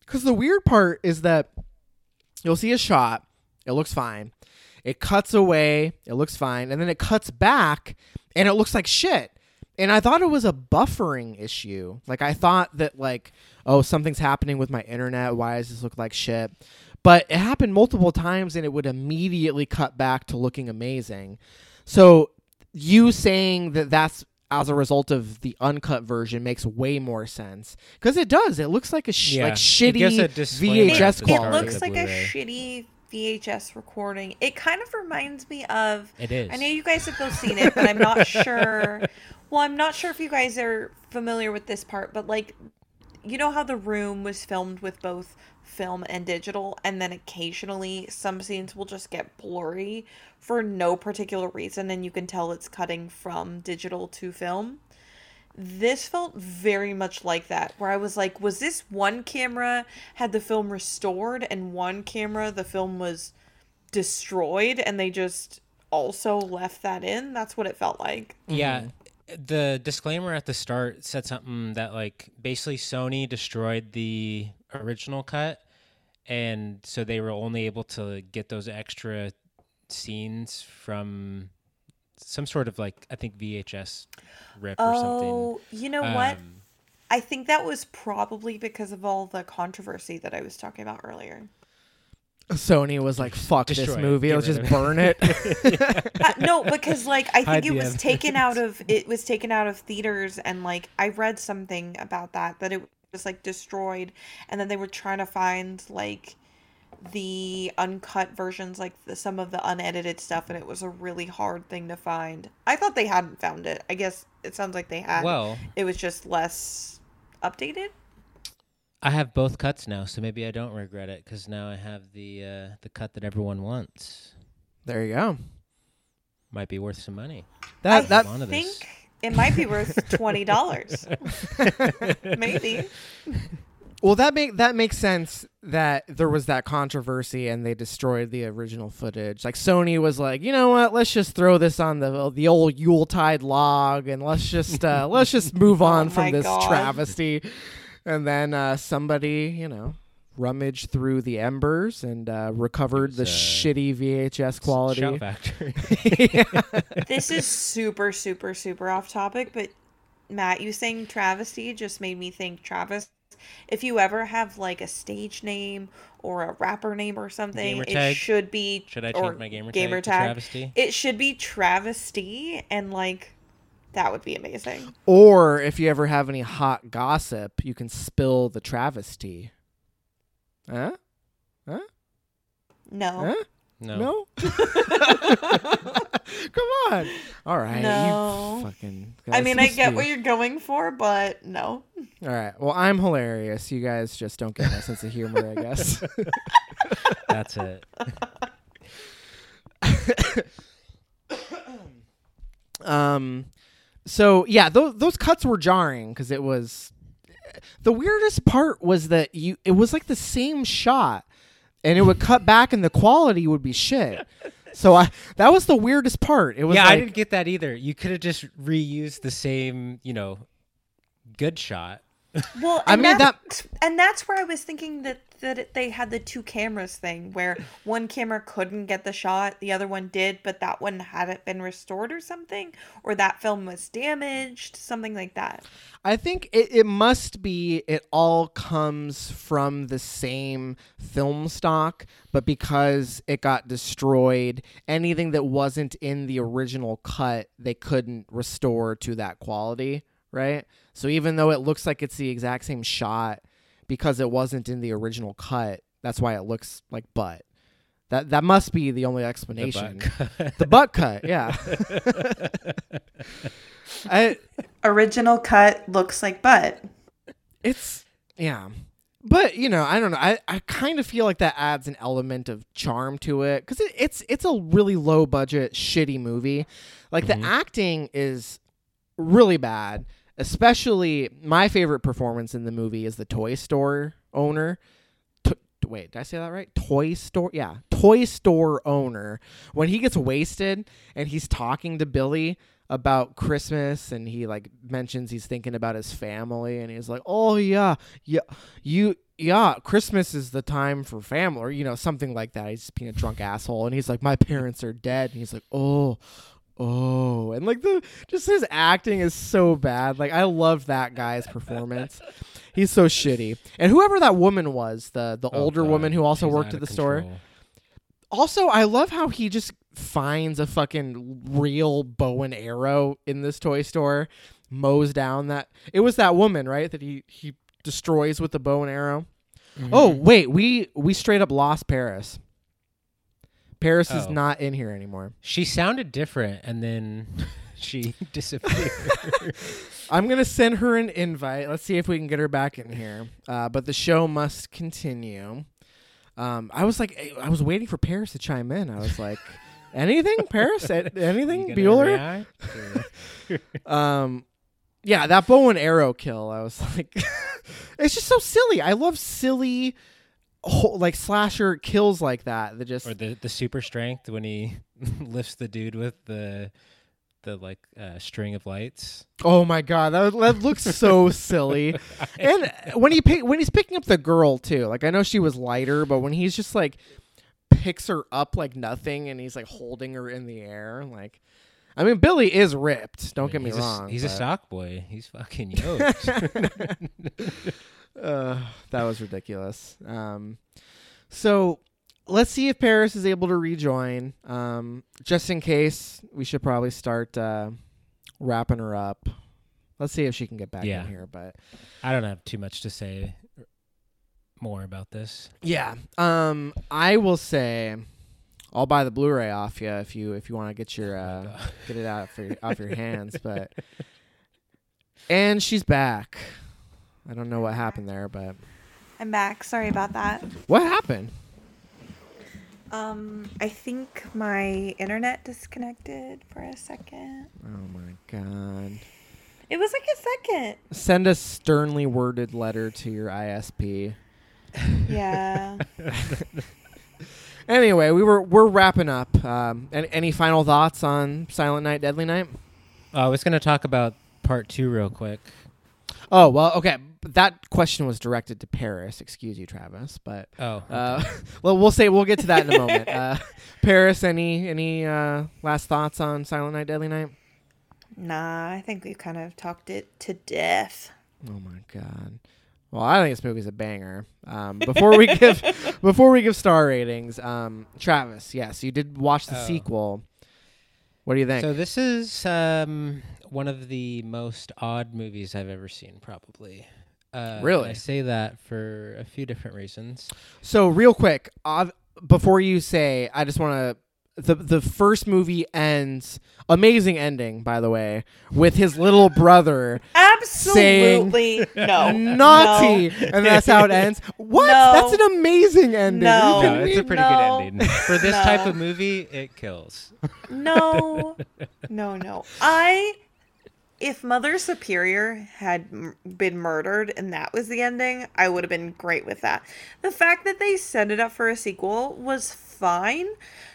because the weird part is that you'll see a shot, it looks fine. It cuts away, it looks fine, and then it cuts back and it looks like shit. And I thought it was a buffering issue. Like I thought that like, oh, something's happening with my internet. Why does this look like shit? But it happened multiple times and it would immediately cut back to looking amazing. So you saying that that's as a result of the uncut version makes way more sense because it does. It looks like a sh- Yeah. like It a shitty VHS at it, the it start quality. of looks like a Blu-ray. shitty VHS recording. It kind of reminds me of It is. I know you guys have both seen it, but I'm not sure. Well, I'm not sure if you guys are familiar with this part, but like, you know how the room was filmed with both film and digital, and then occasionally some scenes will just get blurry for no particular reason, and you can tell it's cutting from digital to film. This felt very much like that, where I was like, was this one camera had the film restored and one camera the film was destroyed and they just also left that in? That's what it felt like. Yeah. Mm-hmm. The disclaimer at the start said something that like basically Sony destroyed the original cut and so they were only able to get those extra scenes from some sort of like I think VHS rip or something. Oh, you know what? Um, I think that was probably because of all the controversy that I was talking about earlier. Sony was like, "Fuck Destroy this movie. Get Let's just it." burn it." Uh, no, because like I Hide think it the was taken out of it was taken out of theaters and like I read something about that that it was like destroyed and then they were trying to find like the uncut versions like the, some of the unedited stuff and it was a really hard thing to find. I thought they hadn't found it. I guess it sounds like they had. well, it was just less updated. I have both cuts now, so maybe I don't regret it because now I have the uh, the cut that everyone wants. there you go. Might be worth some money. That I that One of think this. it might be worth twenty dollars. Maybe. Well that make that makes sense that there was that controversy and they destroyed the original footage. Like Sony was like, you know what? Let's just throw this on the the old Yuletide log and let's just uh, let's just move on Oh from this God. travesty. And then uh, somebody, you know, rummaged through the embers and uh, recovered was, the uh, shitty VHS quality. This is super, super, super off topic, but Matt, you saying travesty just made me think Travis. If you ever have like a stage name or a rapper name or something, Gamer it tag? should be Should I change my gamer, gamer tag, to travesty? It should be travesty, and like that would be amazing. Or if you ever have any hot gossip, you can spill the travesty. Huh? No, Huh? No. No? Come on. All right. No. You fucking. I mean I get do- what you're going for, but no. All right. Well, I'm hilarious. You guys just don't get my sense of humor, I guess. That's it. um. So yeah, those those cuts were jarring because it was. The weirdest part was that you it was like the same shot, and it would cut back and the quality would be shit. So I that was the weirdest part. It was yeah, like, I didn't get that either. You could have just reused the same, you know, good shot. Well, I mean, that- that's, and that's where I was thinking that that it, they had the two cameras thing, where one camera couldn't get the shot, the other one did, but that one hadn't been restored or something, or that film was damaged, something like that. I think it, it must be it all comes from the same film stock, but because it got destroyed, anything that wasn't in the original cut, they couldn't restore to that quality, right? So even though it looks like it's the exact same shot, because it wasn't in the original cut, that's why it looks like butt. That that must be the only The explanation. butt. The butt cut, yeah. I Original cut looks like butt. It's yeah. But you know, I don't know. I, I kind of feel like that adds an element of charm to it because it, it's it's a really low budget, shitty movie. Like Mhm. the acting is really bad. Especially my favorite performance in the movie is the toy store owner. Wait, did I say that right? Toy store, yeah, toy store owner. When he gets wasted and he's talking to Billy about Christmas and he like mentions he's thinking about his family and he's like, "Oh yeah, yeah, you yeah, Christmas is the time for family," or you know something like that. He's being a drunk asshole and he's like, "My parents are dead," and he's like, "Oh." Oh, and like the just his acting is so bad. Like I love that guy's performance. He's so shitty. And whoever that woman was, the the Oh, older God. woman who also She's worked at the store. Also, I love how he just finds a fucking real bow and arrow in this toy store, mows down that. It was that woman, right? That he he destroys with the bow and arrow. Oh Mm-hmm. wait, we we straight up lost Paris. Paris is Oh. not in here anymore. She sounded different, and then she disappeared. I'm gonna send her an invite. Let's see if we can get her back in here. Uh, but the show must continue. Um, I was like, I was waiting for Paris to chime in. I was like, anything, Paris? A- anything, You gonna Bueller? react, or- Um, yeah, that bow and arrow kill, I was like, it's just so silly. I love silly, whole, like slasher kills like that. That just Or the the super strength when he lifts the dude with the the like uh, string of lights. oh my god, that, that looks so silly. And when he pick, when he's picking up the girl too, like I know she was lighter, but when he's just like picks her up like nothing and he's like holding her in the air, like. I mean, Billy is ripped. Don't I get me he's a wrong. he's a but- stock boy. He's fucking yoked. Uh, that was ridiculous. Um, so let's see if Paris is able to rejoin. Um, just in case, we should probably start uh, wrapping her up. Let's see if she can get back Yeah. in here. But I don't have too much to say more about this. yeah, um, I will say I'll buy the Blu-ray off you if you if you want to get your Oh uh, get it out for off your hands. But and she's back. I don't know what happened there, but I'm back. Sorry about that. what happened? Um, I think my internet disconnected for a second. Oh my god. It was like a second. Send a sternly worded letter to your ISP. Yeah. Anyway, we were we're wrapping up. Um, any, any final thoughts on Silent Night, Deadly Night? Uh, I was gonna talk about part two real quick. Oh well, okay. But That question was directed to Paris. Excuse you, Travis. But Oh, uh, well, we'll say we'll get to that in a moment. Uh, Paris, any any uh, last thoughts on Silent Night, Deadly Night? nah, I think we've kind of talked it to death. Oh my god. Well, I think this movie's a banger. Um, before we give before we give star ratings, um, Travis, yes, you did watch the Oh. sequel. What do you think? So this is um, one of the most odd movies I've ever seen, probably. Uh, Really? I say that for a few different reasons. So real quick, uh, before you say, I just want to. The the first movie ends amazing ending by the way with his little brother Absolutely no. naughty and that's how it ends. What? No. That's an amazing ending. No. No, it's a pretty No. good ending for this type of movie. It kills. No. No, no. I if Mother Superior had m- been murdered and that was the ending, I would have been great with that. The fact that they set it up for a sequel was fine.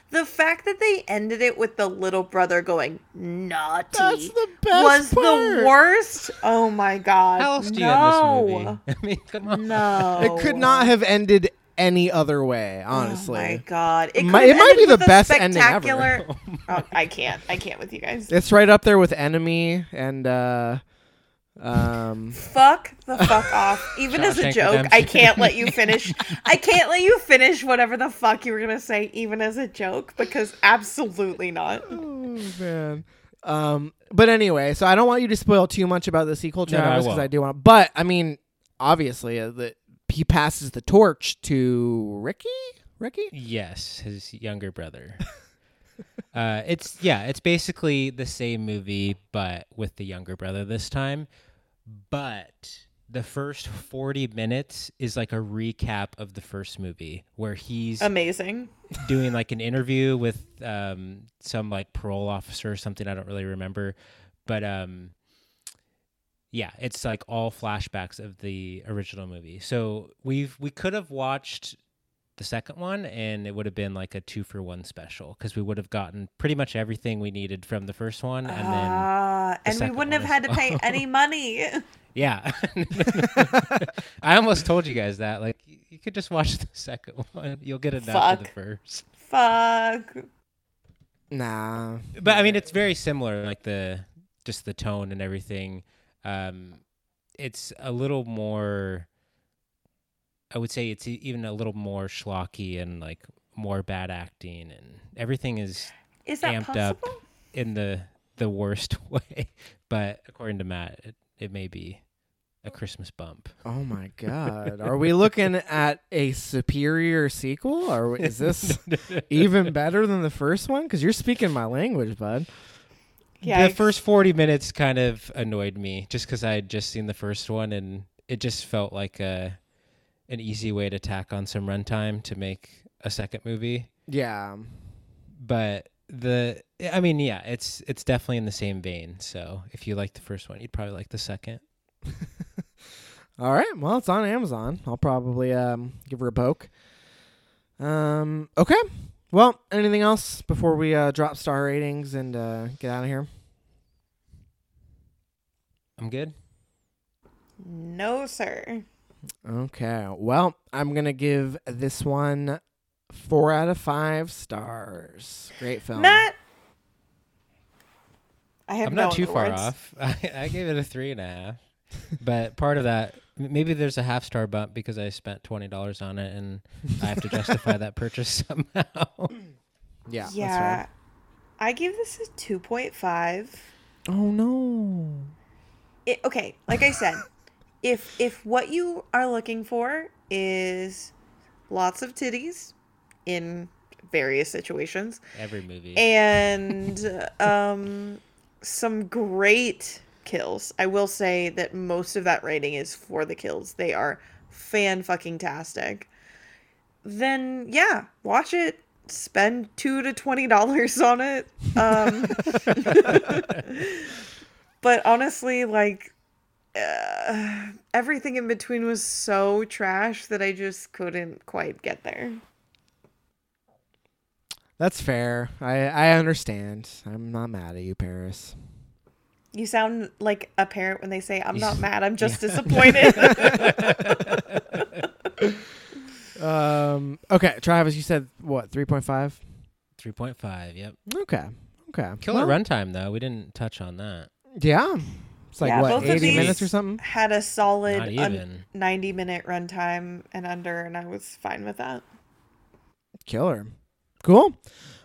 The fact that they ended it with the little brother going naughty That's the best was part. the worst. Oh my god. How else do you end this movie? I mean, come on. No. It could not have ended any other way, honestly. Oh my god! It, Mi- could it might be the with a best ending ever. Oh, I can't. I can't with you guys. It's right up there with Enemy and uh um Fuck the fuck off. Even as a Shawshank joke, I can't let you finish. I can't let you finish whatever the fuck you were gonna say, even as a joke, because absolutely not. Oh man. Um but anyway, so I don't want you to spoil too much about the sequel, No, no, I because. I do want but I mean obviously uh, the he passes the torch to Ricky? Ricky? Yes, his younger brother. uh, it's yeah, it's basically the same movie, but with the younger brother this time. But the first forty minutes is like a recap of the first movie, where he's Amazing. doing like an interview with um, some like parole officer or something. I don't really remember, but um, yeah, it's like all flashbacks of the original movie. So we've we could have watched the second one, and it would have been like a two for one special because we would have gotten pretty much everything we needed from the first one, and then Ah, and we wouldn't have had to pay any money. yeah. I almost told you guys that like you could just watch the second one, you'll get enough of the first. Fuck. Nah. but I mean, it's very similar, like the just the tone and everything. Um, it's a little more. I would say it's even a little more schlocky and like more bad acting, and everything is Is that Amped possible? up. in the the worst way. But according to Matt, it, it may be a Christmas bump. Oh my god. Are we looking at a superior sequel or is this even better than the first one? Cuz you're speaking my language, bud. Yeah. the first 40 minutes kind of annoyed me just because I had just seen the first one and it just felt like a an easy way to tack on some runtime to make a second movie. Yeah. But the I mean, yeah, it's it's definitely in the same vein. So if you like the first one, you'd probably like the second. All right. Well, it's on Amazon. I'll probably um, give her a poke. Um. Okay. Well, anything else before we uh, drop star ratings and uh, get out of here? I'm good. No, sir. Okay. Well, I'm gonna give this one four out of five stars. Great film. Matt. I have I'm no not too other far words. off. I, I gave it a three and a half. but part of that, m- maybe there's a half star bump because I spent twenty dollars on it, and I have to justify that purchase somehow. Yeah. That's Yeah. right. I give this a 2.5. Oh no. It, okay, like I said, if if what you are looking for is lots of titties in various situations Every movie. and um some great kills. I will say that most of that rating is for the kills. They are fan fucking tastic. Then yeah, watch it. Spend two to twenty dollars on it. Um, but honestly, like uh, everything in between was so trash that I just couldn't quite get there. That's fair. I I understand. I'm not mad at you, Paris. You sound like a parent when they say, "I'm not mad. I'm just Yeah. disappointed." Um. Okay, Travis, you said what? Three point five. Three point five. Yep. Okay. Okay. Killer Well, runtime though. We didn't touch on that. Yeah. It's like Yeah, what, both of eighty these- minutes or something. Had a solid un- 90 minute runtime and under, and I was fine with that. Killer. Cool.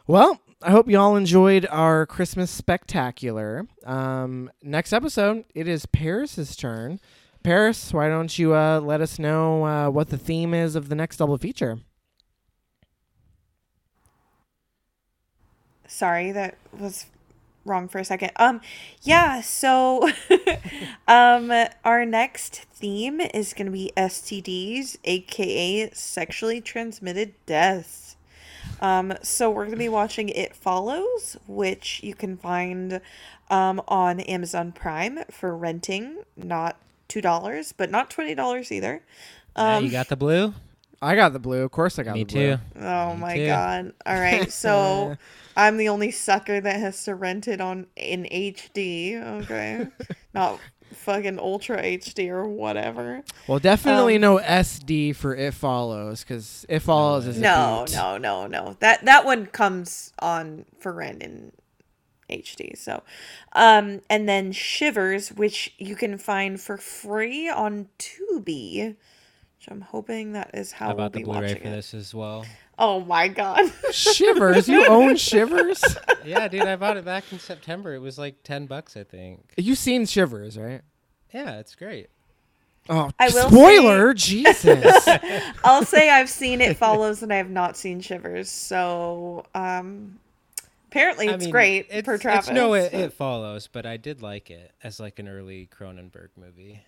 Well, I hope you all enjoyed our Christmas spectacular. Um, next episode, it is Paris's turn. Paris, why don't you uh, let us know uh, what the theme is of the next double feature? Sorry, that was wrong for a second. Um, yeah. So, um, our next theme is gonna be STDs, aka sexually transmitted deaths. Um, so we're gonna be watching It Follows, which you can find um, on Amazon Prime for renting, not two dollars, but not twenty dollars either. Um, you got the blue. I got the blue. Of course, I got Me the blue. too. Oh Me my too. god. All right. So I'm the only sucker that has to rent it on in HD, okay? Not fucking ultra HD or whatever. Well, definitely Um, no SD for It Follows because It Follows is No, no, no, no. That that one comes on for rent in HD. So, um and then Shivers, which you can find for free on Tubi. Which I'm hoping that is how How we'll about the be Blu-ray watching for it. this as well? Oh my god. Shivers. You own Shivers? yeah, dude, I bought it back in September. It was like ten bucks, I think. You've seen Shivers, right? Yeah, it's great. Oh, I will spoiler! Jesus. I'll say I've seen It Follows and I have not seen Shivers. So, um, apparently I it's mean, great it's, for Travis. It's no, it, it follows, but I did like it as like an early Cronenberg movie.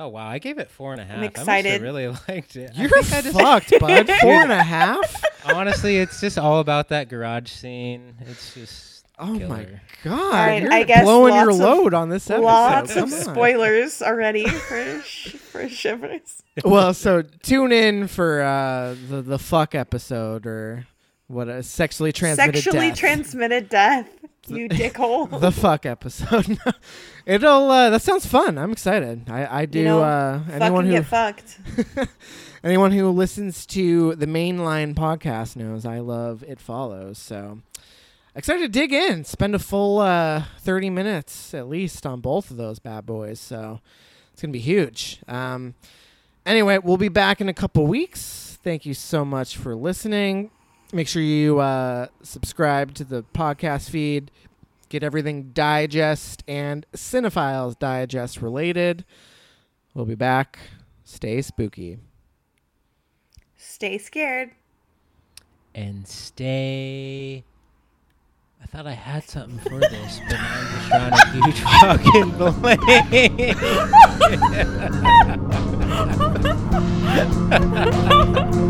Oh wow, I gave it four and a half. I must have excited. really liked it. You're think I just- fucked, bud. Four and a half. Honestly, it's just all about that garage scene. It's just Oh killer. my god! right, You're I guess blowing your lots of- load on this episode. Lots Come of on. spoilers already for sh- for Shivers. well, so tune in for uh, the the fuck episode or what a sexually transmitted Sexually death. transmitted death. You dickhole. the fuck episode. It'll uh, that sounds fun. I'm excited. I I do. You know, uh, anyone who get fucked. anyone who listens to the mainline podcast knows I love It Follows. So excited to dig in. Spend a full uh, 30 minutes at least on both of those bad boys. So it's gonna be huge. Um, anyway, we'll be back in a couple weeks. Thank you so much for listening. Make sure you uh, subscribe to the podcast feed. Get everything Digest and Cinephiles Digest related. We'll be back. Stay spooky. Stay scared. And stay. I thought I had something for this, but I'm just drawing a huge fucking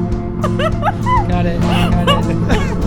blank. Got it. Got it.